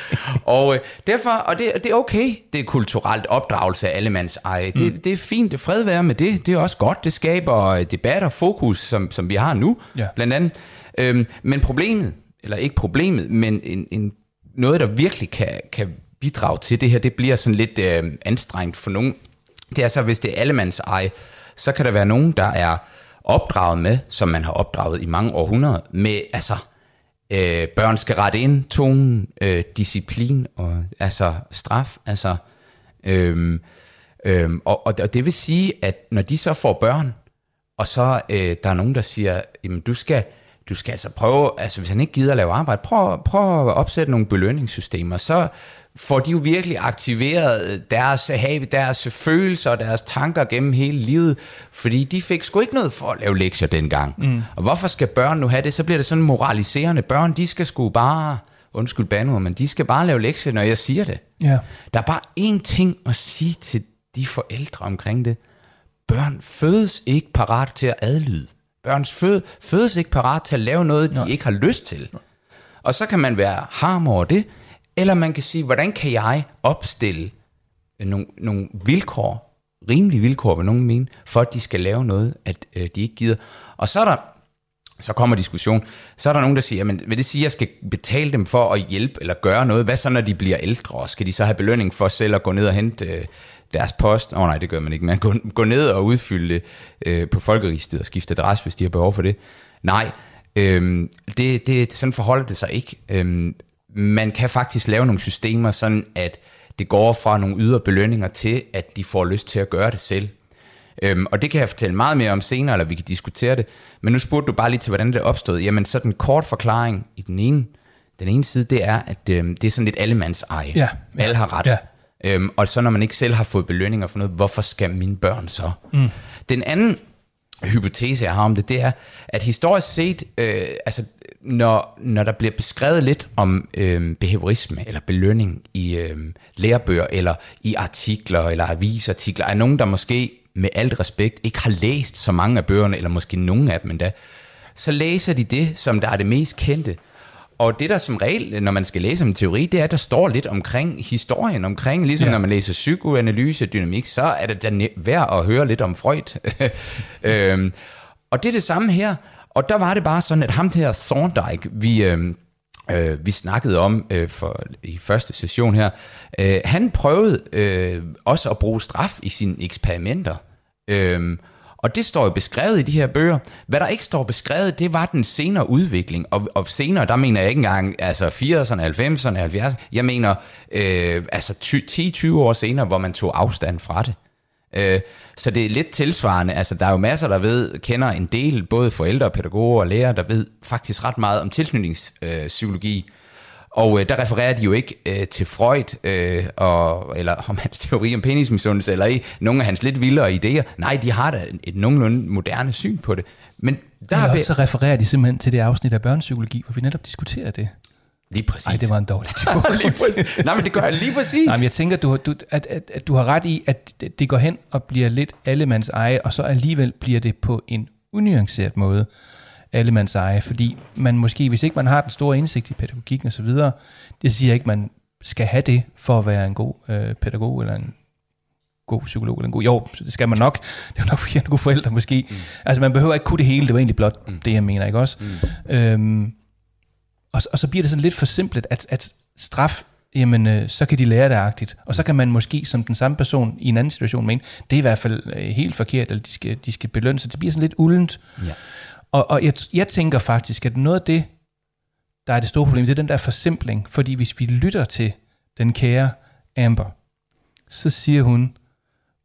og øh, derfor, og det, det er okay, det er kulturelt opdragelse af allemands eje. Det, mm. det er fint, det fred være med det. Det er også godt, det skaber debat og fokus, som, som vi har nu, ja. blandt andet. Øhm, men problemet, eller ikke problemet, men en, en, noget, der virkelig kan, kan bidrage til det her, det bliver sådan lidt øh, anstrengt for nogen. Det er så, hvis det er allemands eje, så kan der være nogen, der er opdraget med, som man har opdraget i mange århundreder, med altså, øh, børn skal rette ind, tonen, øh, disciplin og altså straf, altså, øh, øh, og, og det vil sige, at når de så får børn, og så øh, der er nogen, der siger, jamen du skal, du skal altså prøve, altså hvis han ikke gider at lave arbejde, prøv, prøv at opsætte nogle belønningssystemer, så får de jo virkelig aktiveret deres, have, deres følelser og deres tanker gennem hele livet, fordi de fik sgu ikke noget for at lave lektier dengang. Mm. Og hvorfor skal børn nu have det? Så bliver det sådan moraliserende. Børn, de skal sgu bare, undskyld banord, men de skal bare lave lektier, når jeg siger det. Ja. Der er bare én ting at sige til de forældre omkring det. Børn fødes ikke parat til at adlyde. Børn fød, fødes ikke parat til at lave noget, de Nå. ikke har lyst til. Og så kan man være harm over det, eller man kan sige, hvordan kan jeg opstille nogle, nogle vilkår, rimelige vilkår, vil nogen mene, for at de skal lave noget, at øh, de ikke gider. Og så er der, så kommer diskussion, så er der nogen, der siger, men vil det sige, at jeg skal betale dem for at hjælpe eller gøre noget? Hvad så, når de bliver ældre? Skal de så have belønning for selv at gå ned og hente øh, deres post? Åh oh, nej, det gør man ikke. Man går, ned og udfylde øh, på folkeregister og skifte adresse, hvis de har behov for det. Nej, øh, det, det, sådan forholder det sig ikke. Øh, man kan faktisk lave nogle systemer, sådan at det går fra nogle ydre belønninger til, at de får lyst til at gøre det selv. Øhm, og det kan jeg fortælle meget mere om senere, eller vi kan diskutere det. Men nu spurgte du bare lige til, hvordan det opstod. Jamen, så den kort forklaring i den ene, den ene side, det er, at øhm, det er sådan lidt allemands eje. Ja, ja, Alle har ret. Ja. Øhm, og så når man ikke selv har fået belønninger for noget, hvorfor skal mine børn så? Mm. Den anden hypotese, jeg har om det, det er, at historisk set, øh, altså når, når der bliver beskrevet lidt om øh, behaviorisme eller belønning i øh, lærebøger eller i artikler eller avisartikler, er nogen, der måske med alt respekt ikke har læst så mange af bøgerne, eller måske nogen af dem endda, så læser de det, som der er det mest kendte. Og det der som regel, når man skal læse om teori, det er, at der står lidt omkring historien, omkring, ligesom ja. når man læser psykoanalyse, dynamik, så er det da værd at høre lidt om Freud. øhm, og det er det samme her. Og der var det bare sådan, at ham her Thorndike, vi, øh, øh, vi snakkede om øh, for, i første session her, øh, han prøvede øh, også at bruge straf i sine eksperimenter. Øh, og det står jo beskrevet i de her bøger. Hvad der ikke står beskrevet, det var den senere udvikling. Og, og senere, der mener jeg ikke engang altså 80'erne, 90'erne, 70'erne. Jeg mener øh, altså 10-20 år senere, hvor man tog afstand fra det. Øh, så det er lidt tilsvarende. Altså, der er jo masser, der ved, kender en del, både forældre, pædagoger og lærere, der ved faktisk ret meget om tilknytningspsykologi. Øh, og øh, der refererer de jo ikke øh, til Freud, øh, og, eller om hans teori om penismisundelse, eller i nogle af hans lidt vildere idéer. Nej, de har da et, et nogenlunde moderne syn på det. Men der eller også så refererer de simpelthen til det afsnit af børnepsykologi, hvor vi netop diskuterer det. Lige præcis. Nej, det var en dårlig lige præcis. Nej, men det gør jeg lige præcis. Nej, men jeg tænker, du, du, at, at, at du har ret i, at det går hen og bliver lidt allemands eje, og så alligevel bliver det på en unuanceret måde. allemands eje, fordi man måske, hvis ikke man har den store indsigt i pædagogikken og så videre, det siger ikke, man skal have det for at være en god øh, pædagog eller en god psykolog eller en god... Jo, det skal man nok. Det er nok fordi, en god forældre måske. Mm. Altså, man behøver ikke kunne det hele. Det var egentlig blot mm. det, jeg mener, ikke også? Mm. Øhm, og, og så bliver det sådan lidt for simpelt, at, at straf, jamen, øh, så kan de lære det agtigt. Og så kan man måske som den samme person i en anden situation mene, det er i hvert fald øh, helt forkert, eller de skal, de skal belønne sig. Det bliver sådan lidt uldent. Ja. Og, og jeg, jeg tænker faktisk, at noget af det, der er det store problem, det er den der forsimpling. Fordi hvis vi lytter til den kære Amber, så siger hun,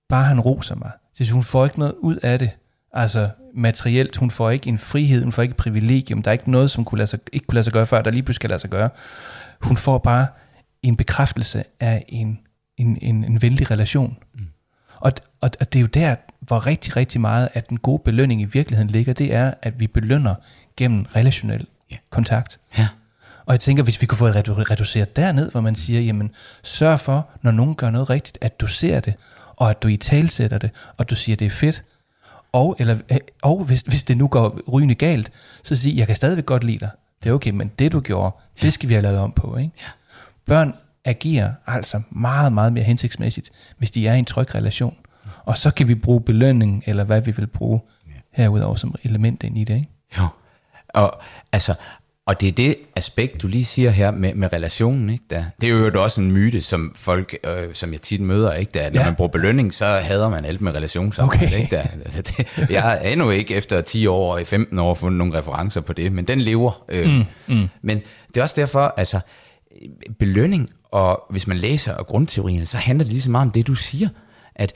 bare han roser mig. Så hun får ikke noget ud af det. Altså materielt, hun får ikke en frihed, hun får ikke et privilegium. Der er ikke noget, som kunne lade sig, ikke kunne lade sig gøre før, der lige pludselig skal lade sig gøre. Hun får bare en bekræftelse af en, en, en, en vældig relation. Mm. Og, og, og det er jo der, hvor rigtig, rigtig meget af den gode belønning i virkeligheden ligger, det er, at vi belønner gennem relationel yeah. kontakt. Ja. Og jeg tænker, hvis vi kunne få det reduceret derned, hvor man siger, jamen sørg for, når nogen gør noget rigtigt, at du ser det, og at du i talsætter det, og du siger, det er fedt. Og, eller, øh, og hvis, hvis det nu går rygende galt, så sig, jeg kan stadigvæk godt lide dig. Det er okay, men det du gjorde, det skal vi have lavet om på. Ikke? Ja. Børn agerer altså meget, meget mere hensigtsmæssigt, hvis de er i en tryg relation. Og så kan vi bruge belønning, eller hvad vi vil bruge herudover som element ind i det. Ikke? Jo. Og altså, og det er det aspekt, du lige siger her med, med relationen, ikke? Der. Det er jo også en myte, som folk, øh, som jeg tit møder, ikke? Der, når ja. man bruger belønning, så hader man alt med relationsarbejde, okay. ikke? Der, altså det, jeg har endnu ikke efter 10 år og 15 år fundet nogle referencer på det, men den lever. Øh. Mm, mm. Men det er også derfor, altså, belønning, og hvis man læser grundteorierne, så handler det lige så meget om det, du siger, at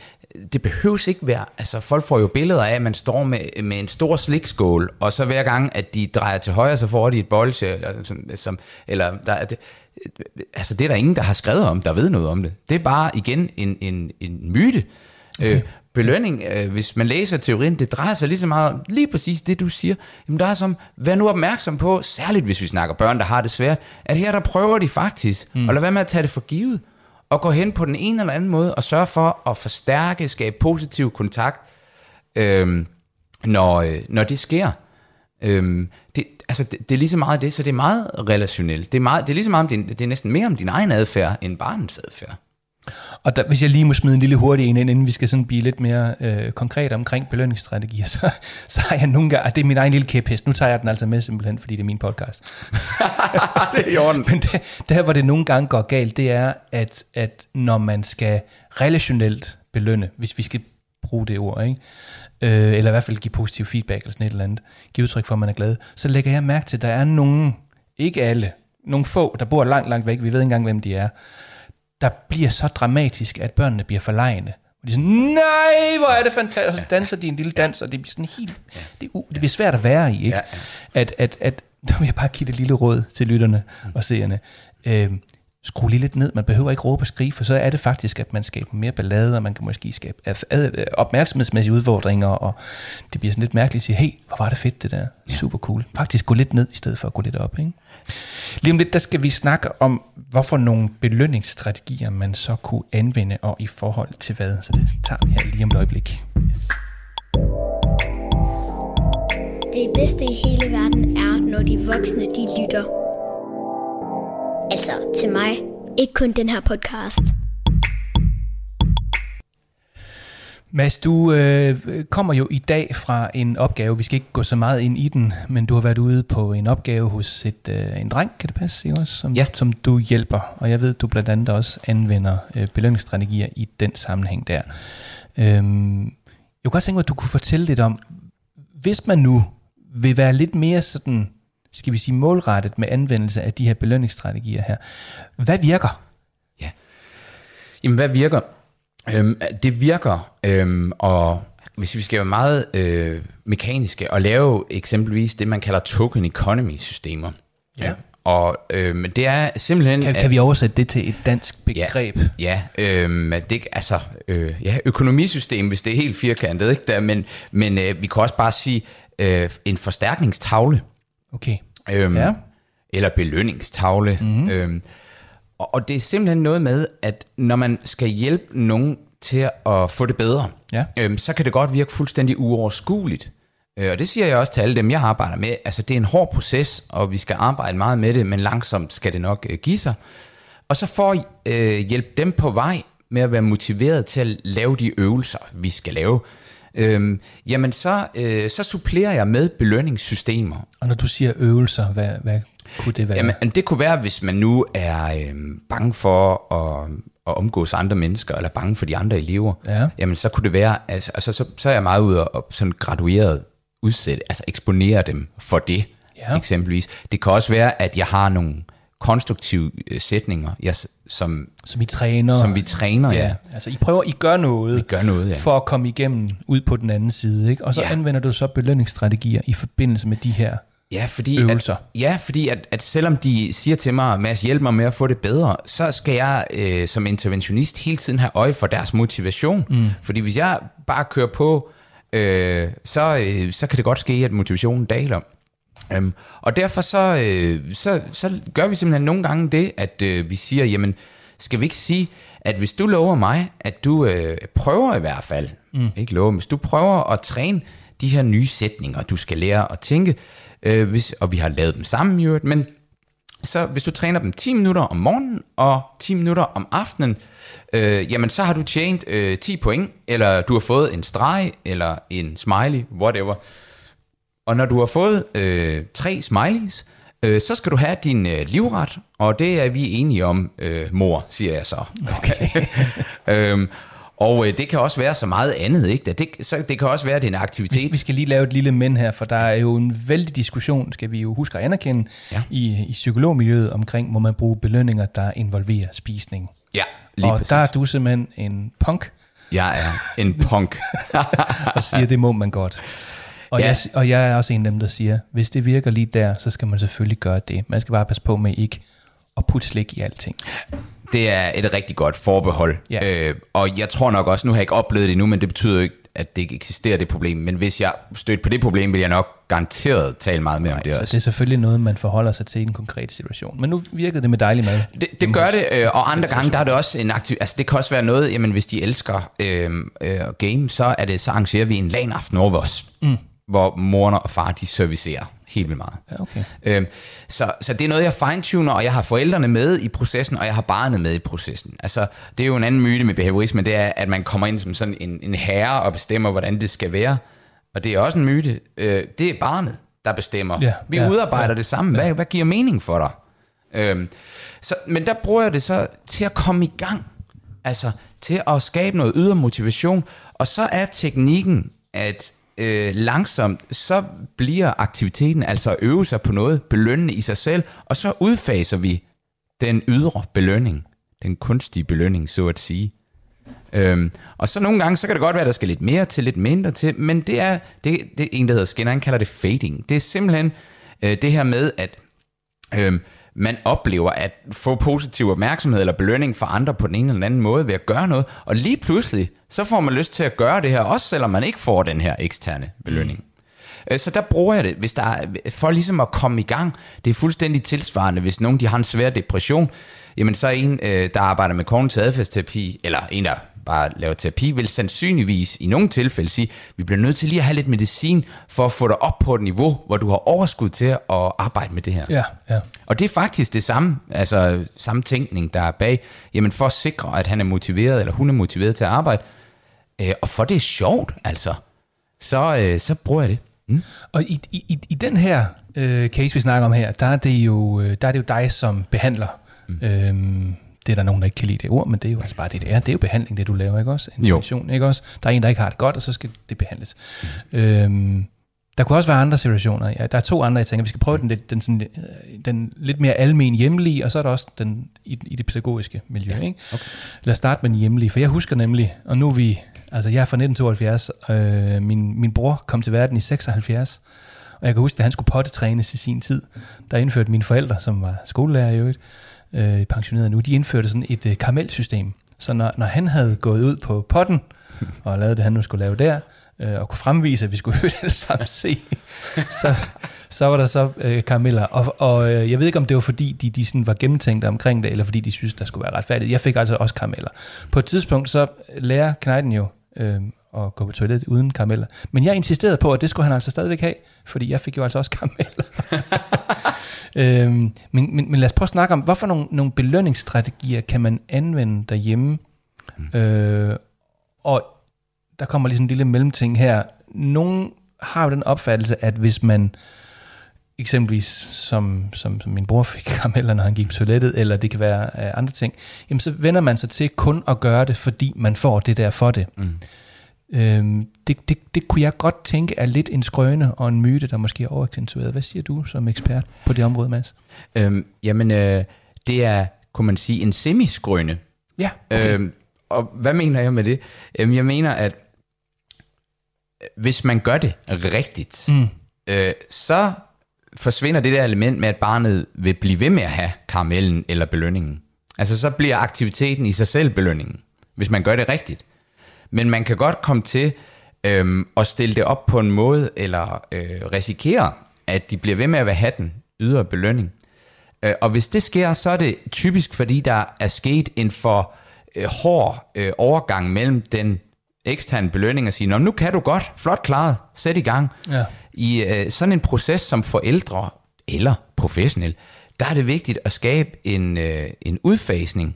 det behøves ikke være, altså folk får jo billeder af, at man står med, med en stor slikskål, og så hver gang, at de drejer til højre, så får de et bolsje, eller, som, som, eller der, det, altså det er der ingen, der har skrevet om, der ved noget om det. Det er bare igen en, en, en myte. Okay. Øh, belønning, øh, hvis man læser teorien, det drejer sig lige så meget om lige præcis det, du siger. Jamen der er som, vær nu opmærksom på, særligt hvis vi snakker børn, der har det svært, at her der prøver de faktisk, mm. og lad være med at tage det for givet og gå hen på den ene eller anden måde og sørge for at forstærke, skabe positiv kontakt, øhm, når, øh, når det sker. Øhm, det, altså, det, det er lige så meget det, så det er meget relationelt. Det er, meget, det er lige så meget om din, det er næsten mere om din egen adfærd, end barnets adfærd. Og der, hvis jeg lige må smide en lille hurtig en ind, inden vi skal sådan blive lidt mere øh, konkret omkring belønningsstrategier, så, så har jeg nogle gange, det er min egen lille kæphest, nu tager jeg den altså med simpelthen, fordi det er min podcast. det er i orden. Men der, der, hvor det nogle gange går galt, det er, at, at når man skal relationelt belønne, hvis vi skal bruge det ord, ikke? Øh, eller i hvert fald give positiv feedback eller sådan et eller andet, give udtryk for, at man er glad, så lægger jeg mærke til, at der er nogen, ikke alle, nogle få, der bor langt, langt væk, vi ved ikke engang, hvem de er, der bliver så dramatisk, at børnene bliver forlegne. Og de er sådan, nej, hvor er det fantastisk. Og så danser de en lille dans, og det bliver sådan helt, det, det bliver svært at være i, ikke? At, at, at, der vil jeg bare give det lille råd til lytterne og seerne. Øh, skru lige lidt ned. Man behøver ikke råbe og skrige, for så er det faktisk, at man skaber mere ballade, og man kan måske skabe opmærksomhedsmæssige udfordringer, og det bliver sådan lidt mærkeligt at sige, hey, hvor var det fedt det der. Super cool. Faktisk gå lidt ned, i stedet for at gå lidt op. Ikke? Lige om lidt, der skal vi snakke om, hvorfor nogle belønningsstrategier man så kunne anvende, og i forhold til hvad. Så det tager vi her lige om et øjeblik. Yes. Det bedste i hele verden er, når de voksne de lytter. Altså til mig. Ikke kun den her podcast. Mads, du øh, kommer jo i dag fra en opgave. Vi skal ikke gå så meget ind i den, men du har været ude på en opgave hos et, øh, en dreng, kan det passe, ikke også? Som, ja. som du hjælper. Og jeg ved, du blandt andet også anvender øh, belønningsstrategier i den sammenhæng der. Øhm, jeg kunne godt tænke mig, at du kunne fortælle lidt om, hvis man nu vil være lidt mere sådan skal vi sige, målrettet med anvendelse af de her belønningsstrategier her. Hvad virker? Ja. Jamen, hvad virker? Øhm, det virker, øhm, og hvis vi skal være meget øh, mekaniske, og lave eksempelvis det, man kalder token economy systemer. Ja. Og øh, det er simpelthen... Kan, kan vi oversætte det til et dansk begreb? Ja, ja, øh, det, altså, øh, ja økonomisystem, hvis det er helt firkantet, ikke? Der, men, men øh, vi kan også bare sige øh, en forstærkningstavle. Okay. Øhm, ja. Eller belønningstavle. Mm-hmm. Øhm, og, og det er simpelthen noget med, at når man skal hjælpe nogen til at få det bedre, ja. øhm, så kan det godt virke fuldstændig uoverskueligt. Øh, og det siger jeg også til alle dem, jeg arbejder med. Altså, det er en hård proces, og vi skal arbejde meget med det, men langsomt skal det nok øh, give sig. Og så for at øh, hjælpe dem på vej med at være motiveret til at lave de øvelser, vi skal lave, øh, jamen så, øh, så supplerer jeg med belønningssystemer. Og når du siger øvelser, hvad, hvad kunne det være? Jamen, det kunne være, hvis man nu er øh, bange for at, at omgås andre mennesker, eller bange for de andre elever, Ja. jamen så kunne det være, altså, altså så, så er jeg meget ude og sådan gradueret udsætte, altså eksponere dem for det, Ja. eksempelvis. Det kan også være, at jeg har nogle konstruktive øh, sætninger, s- som, Som I træner? som vi træner, ja. Ja, altså I prøver, I gør noget, Vi gør noget, ja. for at komme igennem ud på den anden side, ikke? Og så Ja. anvender du så belønningsstrategier i forbindelse med de her. Ja, fordi, Øvelser. At, ja, fordi at, at selvom de siger til mig, Mads, hjælp mig med at få det bedre, så skal jeg øh, som interventionist hele tiden have øje for deres motivation. Mm. Fordi hvis jeg bare kører på, øh, så, øh, så kan det godt ske, at motivationen daler. Øhm, og derfor så, øh, så, så gør vi simpelthen nogle gange det, at øh, vi siger, jamen, skal vi ikke sige, at hvis du lover mig, at du øh, prøver i hvert fald, mm. ikke lover, hvis du prøver at træne de her nye sætninger, du skal lære at tænke, øh, hvis, og vi har lavet dem sammen i øvrigt, men så hvis du træner dem 10 minutter om morgenen og 10 minutter om aftenen, øh, jamen så har du tjent øh, 10 point, eller du har fået en streg, eller en smiley, whatever. Og når du har fået øh, tre smileys, øh, så skal du have din øh, livret, og det er vi enige om, øh, mor, siger jeg så. Okay. øhm, og øh, det kan også være så meget andet, ikke? Det, så, det kan også være, at det er en Vi, aktivitet. vi skal lige lave et lille men her, for der er jo en vældig diskussion, skal vi jo huske at anerkende, Ja. i, i psykologmiljøet omkring, må man bruge belønninger, der involverer spisning. Ja, lige og præcis. der er du simpelthen en punk, Jeg er en punk. og siger, det må man godt. Og, Ja. jeg, og jeg er også en af dem, der siger, hvis det virker lige der, så skal man selvfølgelig gøre det. Man skal bare passe på med ikke at putte slik i alting. Det er et rigtig godt forbehold. Ja. Øh, og jeg tror nok også, nu har jeg ikke oplevet det endnu, men det betyder jo ikke, at det ikke eksisterer, det problem. Men hvis jeg stødte på det problem, vil jeg nok garanteret tale meget mere om det så også. det er selvfølgelig noget, man forholder sig til i en konkret situation. Men nu virkede det med dejlig mad. Det, det gør det, øh, og andre gange, der er det også en aktiv... Altså, det kan også være noget, jamen, hvis de elsker øh, øh, game, så, er det, så arrangerer vi en LAN-aften over os, mm. Hvor moren og far, de servicerer helt vildt meget. Ja, okay. Øhm, så, så det er noget, jeg fine-tuner, og jeg har forældrene med i processen, og jeg har barnet med i processen. Altså, det er jo en anden myte med behaviorisme, det er, at man kommer ind som sådan en, en herre og bestemmer, hvordan det skal være. Og det er også en myte. Øh, det er barnet, der bestemmer. Ja, Vi ja, udarbejder ja, det sammen. Hvad, hvad giver mening for dig? Øhm, så, men der bruger jeg det så til at komme i gang. Altså til at skabe noget ydre motivation. Og så er teknikken, at øh, langsomt, så bliver aktiviteten, altså at øve sig på noget, belønnende i sig selv, og så udfaser vi den ydre belønning, den kunstige belønning, så at sige. Øhm, og så nogle gange, så kan det godt være, at der skal lidt mere til, lidt mindre til, men det er, det, det er en, der hedder Skinner, han kalder det fading. Det er simpelthen øh, det her med, at øhm, man oplever at få positiv opmærksomhed eller belønning fra andre på den ene eller anden måde ved at gøre noget, og lige pludselig, så får man lyst til at gøre det her, også selvom man ikke får den her eksterne belønning. Øh, Så der bruger jeg det, hvis der er, for ligesom at komme i gang. Det er fuldstændig tilsvarende, hvis nogen de har en svær depression, jamen så er en, øh, der arbejder med kognitiv adfærdsterapi, eller en, der bare laver terapi, vil sandsynligvis i nogle tilfælde sige, vi bliver nødt til lige at have lidt medicin, for at få dig op på et niveau, hvor du har overskud til at arbejde med det her. Ja, ja. Og det er faktisk det samme, altså samme tænkning, der er bag, jamen for at sikre, at han er motiveret, eller hun er motiveret til at arbejde, øh, og for det er sjovt, altså, så, øh, så bruger jeg det. Mm. Og i, i, i- den her øh, case, vi snakker om her, der er det jo, øh, der er det jo dig som behandler. Mm. Øhm, det er der nogen, der ikke kan lide det ord, men det er jo altså bare det, det er. Det er jo behandling, det du laver, ikke også? Intervention, ikke også? Der er en, der ikke har det godt, og så skal det behandles. Mm. Øhm, der kunne også være andre situationer. Ja, der er to andre, jeg tænker, vi skal prøve den, lidt, den, sådan, øh, den lidt mere almen hjemlige, og så er der også den i, i det pædagogiske miljø. Ja, ikke? Okay. Lad os starte med den hjemlige, for jeg husker nemlig, og nu er vi, altså jeg er fra 1972, øh, min, min bror kom til verden i 76, og jeg kan huske, at han skulle pottetrænes i sin tid, der indførte mine forældre, som var skolelærer i øvrigt, øh, pensioneret nu, de indførte sådan et øh, karamelsystem. Så når, når han havde gået ud på potten, og lavet det, han nu skulle lave der, øh, og kunne fremvise, at vi skulle høre det alle sammen se, så, så var der så øh, karameller. Og, og øh, jeg ved ikke, om det var fordi, de, de sådan var gennemtænkte omkring det, eller fordi de synes der skulle være retfærdigt. Jeg fik altså også karameller. På et tidspunkt, så lærer Knejden jo øh, at gå på toilettet uden karameller. Men jeg insisterede på, at det skulle han altså stadigvæk have, fordi jeg fik jo altså også karameller. øhm, men, men, men lad os prøve at snakke om, hvorfor nogle, nogle belønningsstrategier kan man anvende derhjemme? Mm. Øh, og der kommer lige sådan en lille mellemting her. Nogle har jo den opfattelse, at hvis man eksempelvis som, som, som min bror fik karameller, når han gik på toilettet, eller det kan være uh, andre ting, jamen så vender man sig til kun at gøre det, fordi man får det der for det. Mm. Øhm, det, det, det kunne jeg godt tænke er lidt en skrøne og en myte, der måske er overaccentueret. Hvad siger du som ekspert på det område, Mads? Øhm, jamen, øh, det er, kunne man sige, en semiskrøne. Ja, okay. Øhm, og hvad mener jeg med det? Øhm, jeg mener, at hvis man gør det rigtigt, mm. øh, så forsvinder det der element med, at barnet vil blive ved med at have karamellen eller belønningen. Altså så bliver aktiviteten i sig selv belønningen, hvis man gør det rigtigt. Men man kan godt komme til øhm, at stille det op på en måde, eller øh, risikere, at de bliver ved med at have den ydre belønning. Øh, og hvis det sker, så er det typisk, fordi der er sket en for øh, hård øh, overgang mellem den eksterne belønning og sige, Nå, nu kan du godt, flot klaret, sæt i gang. Ja. I øh, sådan en proces som forældre eller professionel, der er det vigtigt at skabe en, øh, en udfasning,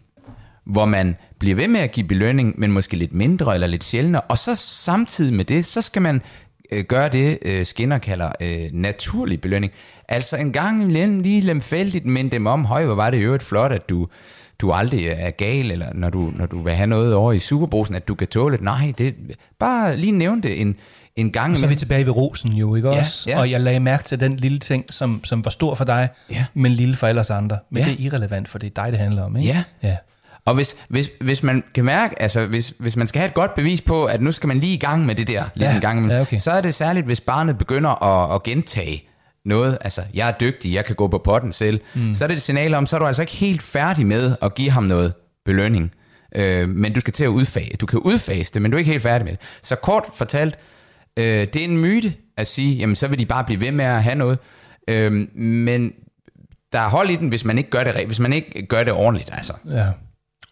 hvor man bliver ved med at give belønning, men måske lidt mindre eller lidt sjældnere, og så samtidig med det, så skal man øh, gøre det, øh, Skinner kalder øh, naturlig belønning. Altså en gang imellem lige lemfældigt minde dem om, høj, hvor var det jo et flot, at du du aldrig er gal, eller når du, når du vil have noget over i superbrusen, at du kan tåle det. Nej, det, bare lige nævne det en, en gang. Og så er vi tilbage ved rosen jo, ikke ja, også? Ja. Og jeg lagde mærke til den lille ting, som, som var stor for dig, ja. men lille for alle os andre. Men ja. det er irrelevant, for det er dig, det handler om, ikke? Ja. ja. Og hvis, hvis, hvis man kan mærke, altså hvis, hvis man skal have et godt bevis på, at nu skal man lige i gang med det der, lige ja. en gang, ja, okay. så er det særligt, hvis barnet begynder at, at gentage noget, altså jeg er dygtig, jeg kan gå på potten selv, mm. så er det et signal om, så er du altså ikke helt færdig med at give ham noget belønning. Øh, men du skal til at udfase, du kan udfase det, men du er ikke helt færdig med det. Så kort fortalt, øh, det er en myte at sige, jamen så vil de bare blive ved med at have noget, øh, men der er hold i den, hvis man ikke gør det, hvis man ikke gør det ordentligt, altså. Ja.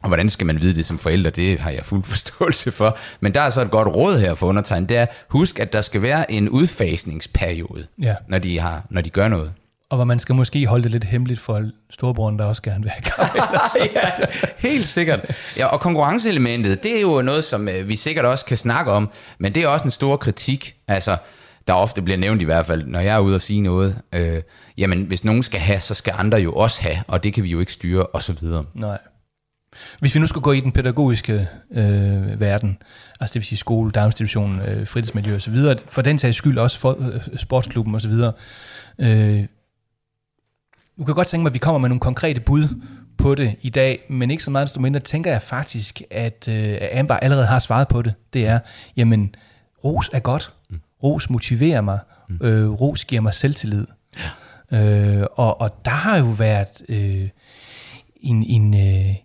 Og hvordan skal man vide det som forældre, det har jeg fuld forståelse for. Men der er så et godt råd her for undertegnet, det er, husk, at der skal være en udfasningsperiode, ja. når, de har, når de gør noget. Og hvor man skal måske holde det lidt hemmeligt for storebroren, der også gerne vil have ja, helt sikkert. Ja, og konkurrenceelementet, det er jo noget, som øh, vi sikkert også kan snakke om, men det er også en stor kritik, altså, der ofte bliver nævnt i hvert fald, når jeg er ude og sige noget. Øh, jamen, hvis nogen skal have, så skal andre jo også have, og det kan vi jo ikke styre, og så videre. Nej. Hvis vi nu skulle gå i den pædagogiske øh, verden, altså det vil sige skole, daginstitution, øh, fritidsmiljø osv., for den sags skyld også for, øh, sportsklubben osv., øh, du kan godt tænke mig, at vi kommer med nogle konkrete bud på det i dag, men ikke så meget desto mindre tænker jeg faktisk, at øh, Amber allerede har svaret på det. Det er, jamen, ros er godt. Mm. Ros motiverer mig. Mm. Øh, ros giver mig selvtillid. Ja. Øh, og, og der har jo været øh, en, en, øh,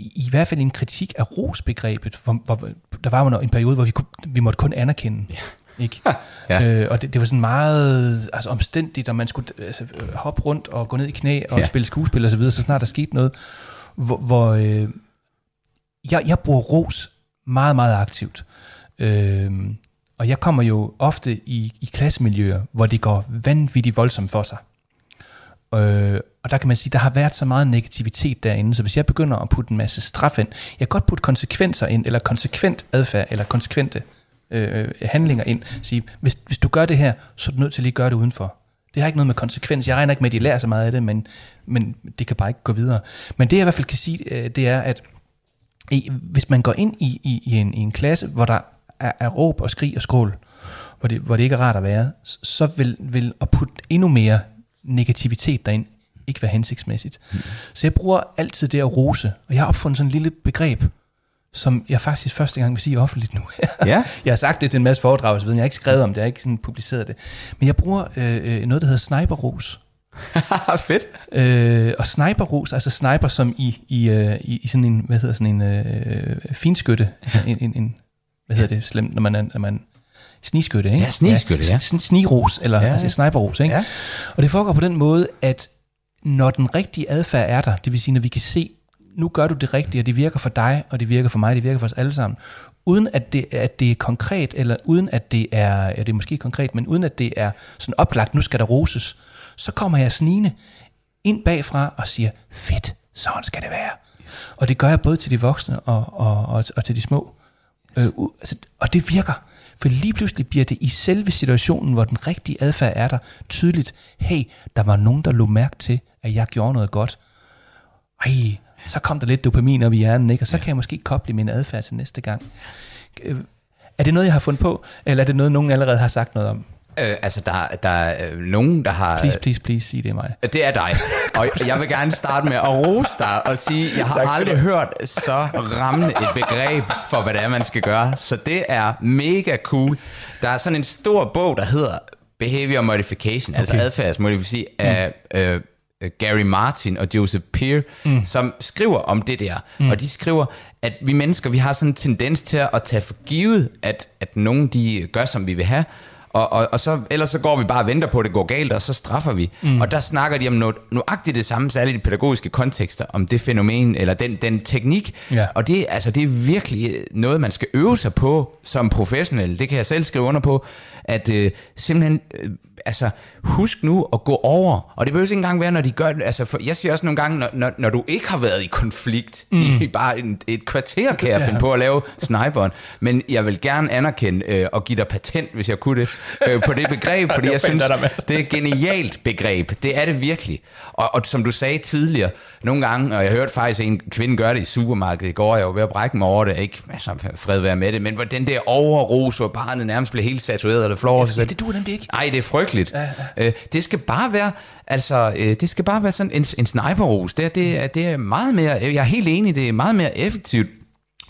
i, i hvert fald en kritik af rosbegrebet. Hvor, hvor, der var jo en periode, hvor vi, kunne, vi måtte kun anerkende. Ja. Ikke? ja. øh, og det, det var sådan meget altså, omstændigt, og man skulle altså, hoppe rundt og gå ned i knæ og ja. spille skuespil og så videre, så snart der skete noget, hvor, hvor øh, jeg, jeg bruger ros meget, meget aktivt. Øh, og jeg kommer jo ofte i, i klassemiljøer, hvor det går vanvittigt voldsomt for sig. Øh, og der kan man sige, der har været så meget negativitet derinde, så hvis jeg begynder at putte en masse straf ind, jeg kan godt putte konsekvenser ind, eller konsekvent adfærd, eller konsekvente øh, handlinger ind, sige, hvis, hvis du gør det her, så er du nødt til lige at gøre det udenfor. Det har ikke noget med konsekvens. Jeg regner ikke med, at de lærer så meget af det, men, men det kan bare ikke gå videre. Men det jeg i hvert fald kan sige, øh, det er, at hvis man går ind i, i, i, en, i en klasse, hvor der er, er råb og skrig og skrål, hvor det, hvor det ikke er rart at være, så vil, vil at putte endnu mere negativitet derind ikke være hensigtsmæssigt. Mm. Så jeg bruger altid det at rose, og jeg har opfundet sådan en lille begreb, som jeg faktisk første gang vil sige offentligt nu. ja. Jeg har sagt det til en masse foredrag, så jeg har ikke skrevet om det, jeg har ikke sådan publiceret det. Men jeg bruger øh, øh noget, der hedder sniperros. Fedt. Øh, og sniperros, altså sniper som i, i, øh, i, i sådan en, hvad hedder sådan en øh, finskytte, altså en, en, en, hvad hedder det slemt, når man er, når man snigskytte, ikke? Ja, snigskytte, ja. ja. Sniros, eller ja. altså sniperros, ikke? Ja. Og det foregår på den måde, at når den rigtige adfærd er der, det vil sige, når vi kan se nu gør du det rigtige, og det virker for dig, og det virker for mig, det virker for os alle sammen, uden at det, at det er konkret, eller uden at det er, ja, det er måske konkret, men uden at det er sådan oplagt, nu skal der roses, så kommer jeg snigende ind bagfra og siger, fedt, sådan skal det være. Yes. Og det gør jeg både til de voksne og, og, og, og til de små. Øh, altså, og det virker. For lige pludselig bliver det i selve situationen, hvor den rigtige adfærd er der, tydeligt, hey, der var nogen, der lå mærke til, at jeg gjorde noget godt. Ej, så kom der lidt dopamin op i hjernen, ikke? og så ja. kan jeg måske koble min adfærd til næste gang. Øh, er det noget, jeg har fundet på, eller er det noget, nogen allerede har sagt noget om? Øh, altså, der, der er øh, nogen, der har... Please, please, please, sig det er mig. Det er dig. Og jeg vil gerne starte med at rose dig og sige, jeg har aldrig hørt så rammende et begreb for, hvad det er, man skal gøre. Så det er mega cool. Der er sådan en stor bog, der hedder Behavior Modification, altså okay. altså adfærdsmodificering af øh, Gary Martin og Joseph Peer, mm. som skriver om det der. Mm. Og de skriver, at vi mennesker, vi har sådan en tendens til at tage for givet, at, at nogen de gør, som vi vil have, og, og, og så, ellers så går vi bare og venter på, at det går galt, og så straffer vi. Mm. Og der snakker de om noget, nøjagtigt det samme, særligt i de pædagogiske kontekster, om det fænomen, eller den, den teknik. Ja. Og det, altså, det er virkelig noget, man skal øve sig på som professionel. Det kan jeg selv skrive under på, at øh, simpelthen... Øh, altså, husk nu at gå over. Og det behøver ikke engang være, når de gør det. Altså, for jeg siger også nogle gange, når, når, når du ikke har været i konflikt mm. i bare en, et kvarter, kan jeg ja. finde på at lave sniperen. Men jeg vil gerne anerkende øh, og give dig patent, hvis jeg kunne det, øh, på det begreb, fordi jeg synes, det er et genialt begreb. Det er det virkelig. Og, og som du sagde tidligere, nogle gange, og jeg hørte faktisk en kvinde gøre det i supermarkedet i går, jeg var ved at brække mig over det, ikke altså, fred være med det, men hvor den der overros, hvor barnet nærmest blev helt satureret eller flår. Ja, det duer nemlig ikke. Nej, det er frygteligt. Ja, ja. Øh, det skal bare være, altså, øh, det skal bare være sådan en, en sniperros. Det, det, det er meget mere, jeg er helt enig, det er meget mere effektivt.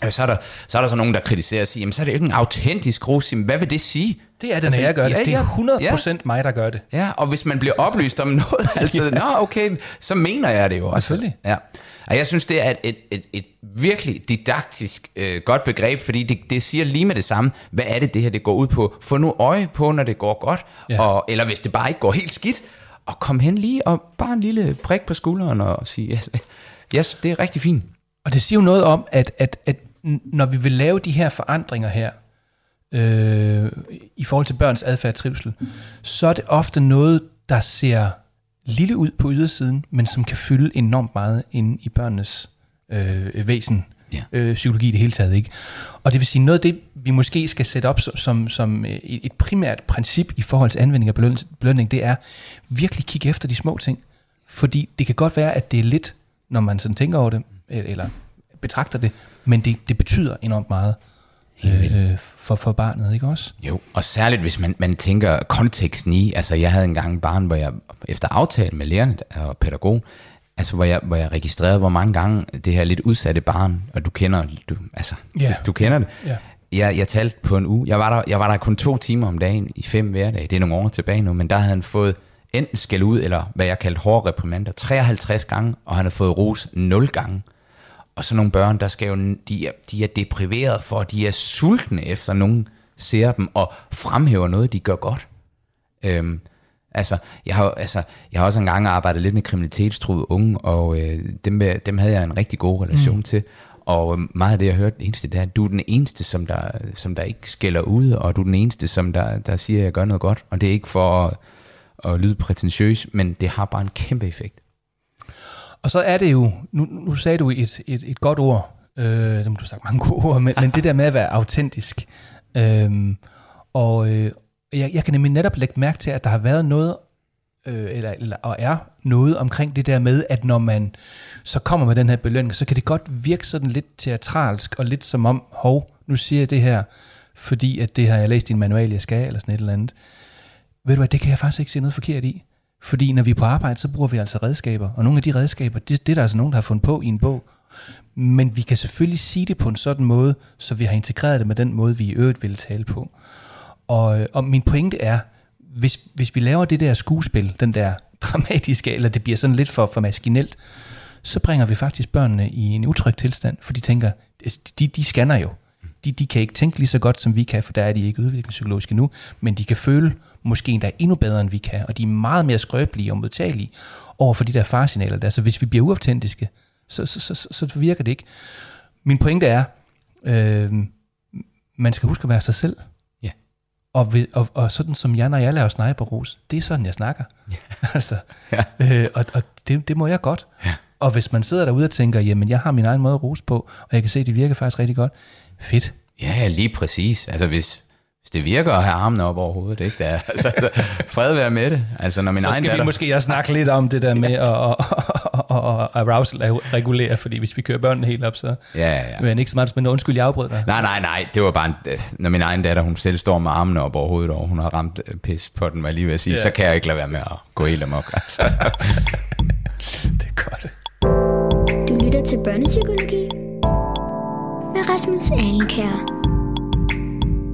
Så er, der, så er der så nogen, der kritiserer og siger, jamen så er det ikke en autentisk. Jamen, hvad vil det sige? Det er det, altså, når jeg gør det. Ja, det er 100% ja. mig, der gør det. Ja, og hvis man bliver oplyst om noget, altså, ja. nå okay, så mener jeg det jo også. Selvfølgelig. Ja. Og jeg synes, det er et, et, et, et virkelig didaktisk øh, godt begreb, fordi det, det siger lige med det samme, hvad er det, det her det går ud på. Få nu øje på, når det går godt, ja. og, eller hvis det bare ikke går helt skidt, og kom hen lige og bare en lille prik på skulderen og sige, yes det er rigtig fint. Og det siger jo noget om, at, at, at når vi vil lave de her forandringer her, øh, i forhold til børns adfærd og trivsel, så er det ofte noget, der ser lille ud på ydersiden, men som kan fylde enormt meget ind i børnenes øh, væsen, ja. øh, psykologi i det hele taget. ikke. Og det vil sige, noget af det, vi måske skal sætte op som, som, som et primært princip i forhold til anvending af belønning, det er virkelig kigge efter de små ting. Fordi det kan godt være, at det er lidt, når man sådan tænker over det, eller betragter det, men det, det betyder enormt meget øh, for, for barnet, ikke også? Jo, og særligt hvis man, man tænker konteksten i, altså jeg havde engang en barn, hvor jeg efter aftale med lærerne og pædagog, altså hvor jeg, hvor jeg registrerede, hvor mange gange det her lidt udsatte barn, og du kender, du, altså, yeah. du, du kender det, yeah. Jeg, jeg talte på en uge. Jeg var, der, jeg var der kun to timer om dagen i fem hverdage. Det er nogle år tilbage nu, men der havde han fået enten skæld ud, eller hvad jeg kaldte hårde reprimander, 53 gange, og han havde fået ros 0 gange. Og så nogle børn, der skal jo, de er, de er depriveret for, de er sultne efter, nogen ser dem og fremhæver noget, de gør godt. Øhm, altså, jeg har, altså, jeg har også engang arbejdet lidt med kriminalitetstruede unge, og øh, dem, dem havde jeg en rigtig god relation mm. til. Og meget af det, jeg har hørt, det eneste, det er, at du er den eneste, som der, som der ikke skælder ud, og du er den eneste, som der, der siger, at jeg gør noget godt. Og det er ikke for at, at lyde prætentiøs, men det har bare en kæmpe effekt. Og så er det jo, nu, nu sagde du et, et, et godt ord, øh, du sagt mange gode ord, men, men det der med at være autentisk. Øh, og øh, jeg, jeg kan nemlig netop lægge mærke til, at der har været noget, øh, eller, eller og er noget omkring det der med, at når man så kommer med den her belønning, så kan det godt virke sådan lidt teatralsk, og lidt som om, hov, nu siger jeg det her, fordi at det har jeg læst i en manual, jeg skal, eller sådan et eller andet. Ved du hvad, det kan jeg faktisk ikke se noget forkert i. Fordi når vi er på arbejde, så bruger vi altså redskaber. Og nogle af de redskaber, det, det er der altså nogen, der har fundet på i en bog. Men vi kan selvfølgelig sige det på en sådan måde, så vi har integreret det med den måde, vi i øvrigt vil tale på. Og, øh, og min pointe er, hvis, hvis vi laver det der skuespil, den der dramatiske, eller det bliver sådan lidt for, for maskinelt, så bringer vi faktisk børnene i en utryg tilstand, for de tænker, de, de scanner jo. De, de kan ikke tænke lige så godt, som vi kan, for der er de ikke udviklingspsykologiske nu, men de kan føle, måske endda endnu bedre, end vi kan, og de er meget mere skrøbelige og modtagelige over for de der farsignaler der. Så hvis vi bliver uautentiske, så, så, så, så virker det ikke. Min pointe er, øh, man skal huske at være sig selv. Ja. Og, ved, og, og sådan som jeg, når jeg laver sniperros, det er sådan, jeg snakker. Ja. altså, Ja. øh, og og det, det må jeg godt. Ja. Og hvis man sidder derude og tænker, jamen jeg har min egen måde at rose på, og jeg kan se, at det virker faktisk rigtig godt, fedt. Ja, lige præcis. Altså hvis, hvis det virker at have armene op over hovedet, ikke? Der, altså, fred være med det. Altså når min Så egen skal vi datter... måske også snakke lidt om det der med at, at, at, at arousal regulere, fordi hvis vi kører børnene helt op, så Ja, ja, ja. men ikke så meget, men undskyld, jeg afbrød dig. Nej, nej, nej, det var bare, en, når min egen datter, hun selv står med armene op over hovedet, og hun har ramt øh, pis på den, jeg lige vil sige, Ja. så kan jeg ikke lade være med at gå helt amok. Altså. Det er godt. Du lytter til Børnepsykologi med Rasmus Alenkær.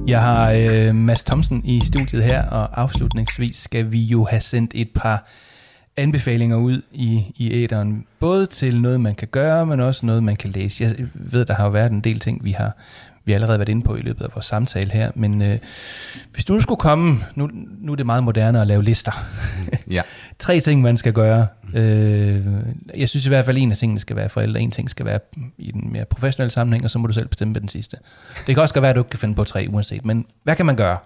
Jeg har øh, Mads Thomsen i studiet her, og afslutningsvis skal vi jo have sendt et par anbefalinger ud i, i æderen. Både til noget, man kan gøre, men også noget, man kan læse. Jeg ved, der har jo været en del ting, vi har vi har allerede været inde på i løbet af vores samtale her, men øh, hvis du nu skulle komme, nu, nu er det meget moderne at lave lister. ja. Tre ting, man skal gøre. Øh, jeg synes i hvert fald, en af tingene skal være forældre, en ting skal være i den mere professionelle sammenhæng, og så må du selv bestemme den sidste. Det kan også godt være, at du ikke kan finde på tre uanset, men hvad kan man gøre?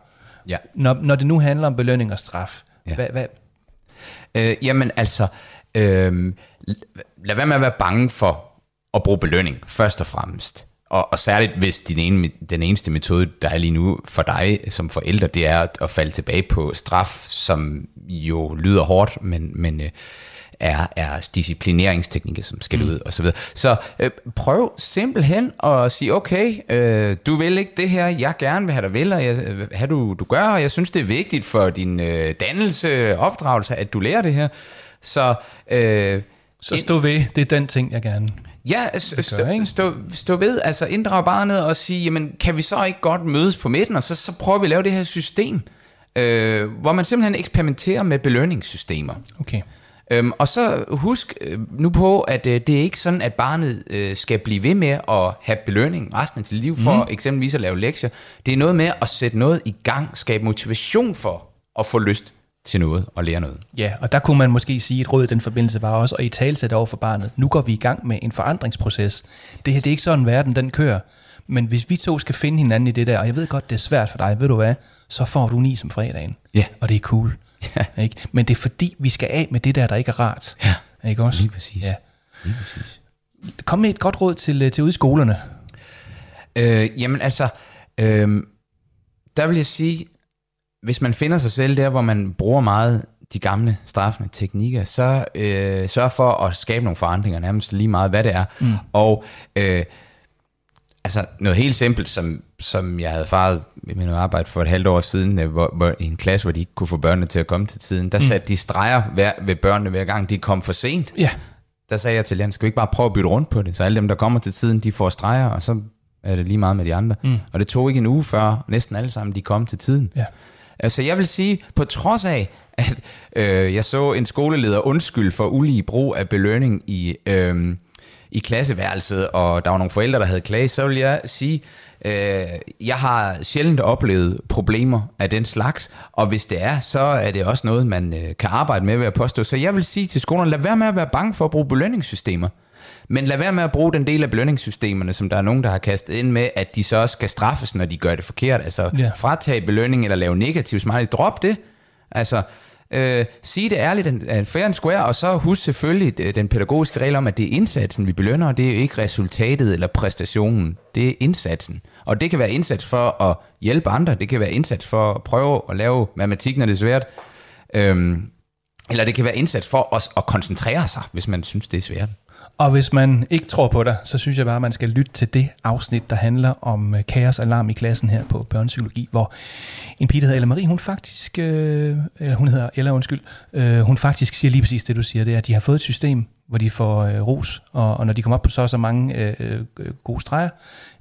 Ja. Når, når det nu handler om belønning og straf, Ja. ja. hvad, hvad, Øh, jamen altså, øh, lad være med at være bange for at bruge belønning, først og fremmest. Og, og særligt hvis din ene, den eneste metode, der er lige nu for dig som forælder, det er at, at falde tilbage på straf, som jo lyder hårdt, men, men øh, er, er disciplineringsteknikker, som skal ud og så videre. Så øh, prøv simpelthen at sige, okay, øh, du vil ikke det her, jeg gerne vil have dig vil, og jeg, øh, have du, du gør, og jeg synes, det er vigtigt for din øh, dannelse, opdragelse, at du lærer det her. Så, øh, så stå ved, det er den ting, jeg gerne... Ja, s- gør, stå, stå, stå ved, altså inddrage barnet og sige, jamen kan vi så ikke godt mødes på midten, og så, så prøver vi at lave det her system, øh, hvor man simpelthen eksperimenterer med belønningssystemer. Okay. Øhm, og så husk øh, nu på, at øh, det er ikke sådan, at barnet øh, skal blive ved med at have belønning resten af sit liv for mm. eksempelvis at lave lektier. Det er noget med at sætte noget i gang, skabe motivation for at få lyst til noget og lære noget. Ja, og der kunne man måske sige, at et råd i den forbindelse var også at i talsætte over for barnet. Nu går vi i gang med en forandringsproces. Det her det er ikke sådan, verden den kører. Men hvis vi to skal finde hinanden i det der, og jeg ved godt, det er svært for dig, ved du hvad, så får du ni som fredagen. Ja. Og det er cool. Ja. Ikke? Men det er fordi, vi skal af med det der, der ikke er rart. Ja. Ikke også? Lige præcis. Ja. Lige præcis. Kom med et godt råd til, øh, til ude i skolerne. Øh, jamen altså, øh, der vil jeg sige, hvis man finder sig selv der, hvor man bruger meget de gamle straffende teknikker, så øh, sørg for at skabe nogle forandringer, nærmest lige meget, hvad det er. Mm. Og øh, altså noget helt simpelt, som, som jeg havde faret med min arbejde for et halvt år siden, øh, hvor, hvor, i en klasse, hvor de ikke kunne få børnene til at komme til tiden, der mm. satte de streger hver, ved børnene hver gang, de kom for sent. Ja. Der sagde jeg til Jan, skal vi ikke bare prøve at bytte rundt på det? Så alle dem, der kommer til tiden, de får streger, og så er det lige meget med de andre. Mm. Og det tog ikke en uge før, næsten alle sammen, de kom til tiden. Ja. Altså jeg vil sige, på trods af, at øh, jeg så en skoleleder undskyld for ulige brug af belønning i, øh, i klasseværelset, og der var nogle forældre, der havde klaget, så vil jeg sige, øh, jeg har sjældent oplevet problemer af den slags, og hvis det er, så er det også noget, man øh, kan arbejde med ved at påstå. Så jeg vil sige til skolerne, lad være med at være bange for at bruge belønningssystemer. Men lad være med at bruge den del af belønningssystemerne, som der er nogen, der har kastet ind med, at de så også skal straffes, når de gør det forkert. Altså Ja. fratage belønning eller lave negativ smiley. Drop det. Altså, øh, sige det ærligt, en, øh, fair and square, og så husk selvfølgelig øh, den pædagogiske regel om, at det er indsatsen, vi belønner, og det er jo ikke resultatet eller præstationen. Det er indsatsen. Og det kan være indsats for at hjælpe andre, det kan være indsats for at prøve at lave matematik, når det er svært. Øhm, eller det kan være indsats for os at koncentrere sig, hvis man synes, det er svært. Og hvis man ikke tror på dig, så synes jeg bare, at man skal lytte til det afsnit, der handler om øh, kaosalarm i klassen her på børnepsykologi, hvor en pige, der hedder Ella Marie, hun faktisk, øh, eller hun hedder Ella, undskyld, øh, hun faktisk siger lige præcis det, du siger, det er, at de har fået et system, hvor de får øh, ros, og, og når de kommer op på så og så mange øh, øh, gode streger,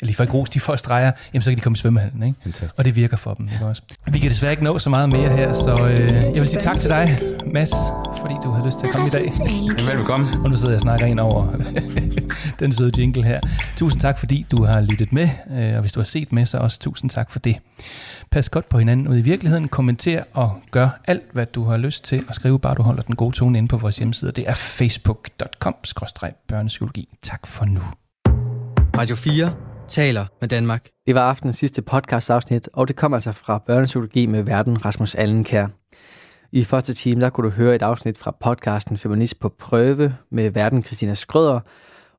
eller de får ikke ros, de får streger, jamen så kan de komme i svømmehallen, ikke? Fantastisk. Og det virker for dem, ikke også? Vi kan desværre ikke nå så meget mere her, så øh, jeg vil sige tak til dig, Mads, fordi du havde lyst til at komme i dag. Velbekomme. Og nu sidder jeg og snakker ind over den søde jingle her. Tusind tak, fordi du har lyttet med, øh, og hvis du har set med, så også tusind tak for det. Pas godt på hinanden ude i virkeligheden, kommenter og gør alt, hvad du har lyst til, og skriv bare, du holder den gode tone inde på vores hjemmeside. Det er facebook.com-børnepsykologi. Tak for nu. Radio 4 taler med Danmark. Det var aftenens sidste podcast-afsnit, og det kom altså fra Børnepsykologi med verden Rasmus Allenkær. I første time, der kunne du høre et afsnit fra podcasten Feminist på prøve med verden Christina Skrøder,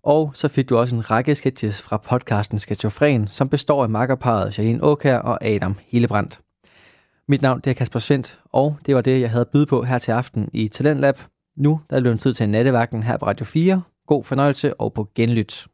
og så fik du også en række sketches fra podcasten Sketchofren, som består af makkerparet Shaheen Åkær og Adam Hillebrandt. Mit navn det er Kasper Svendt, og det var det, jeg havde at byde på her til aften i Talentlab. Nu der er det tid til nattevagten her på Radio 4. God fornøjelse og på genlyt.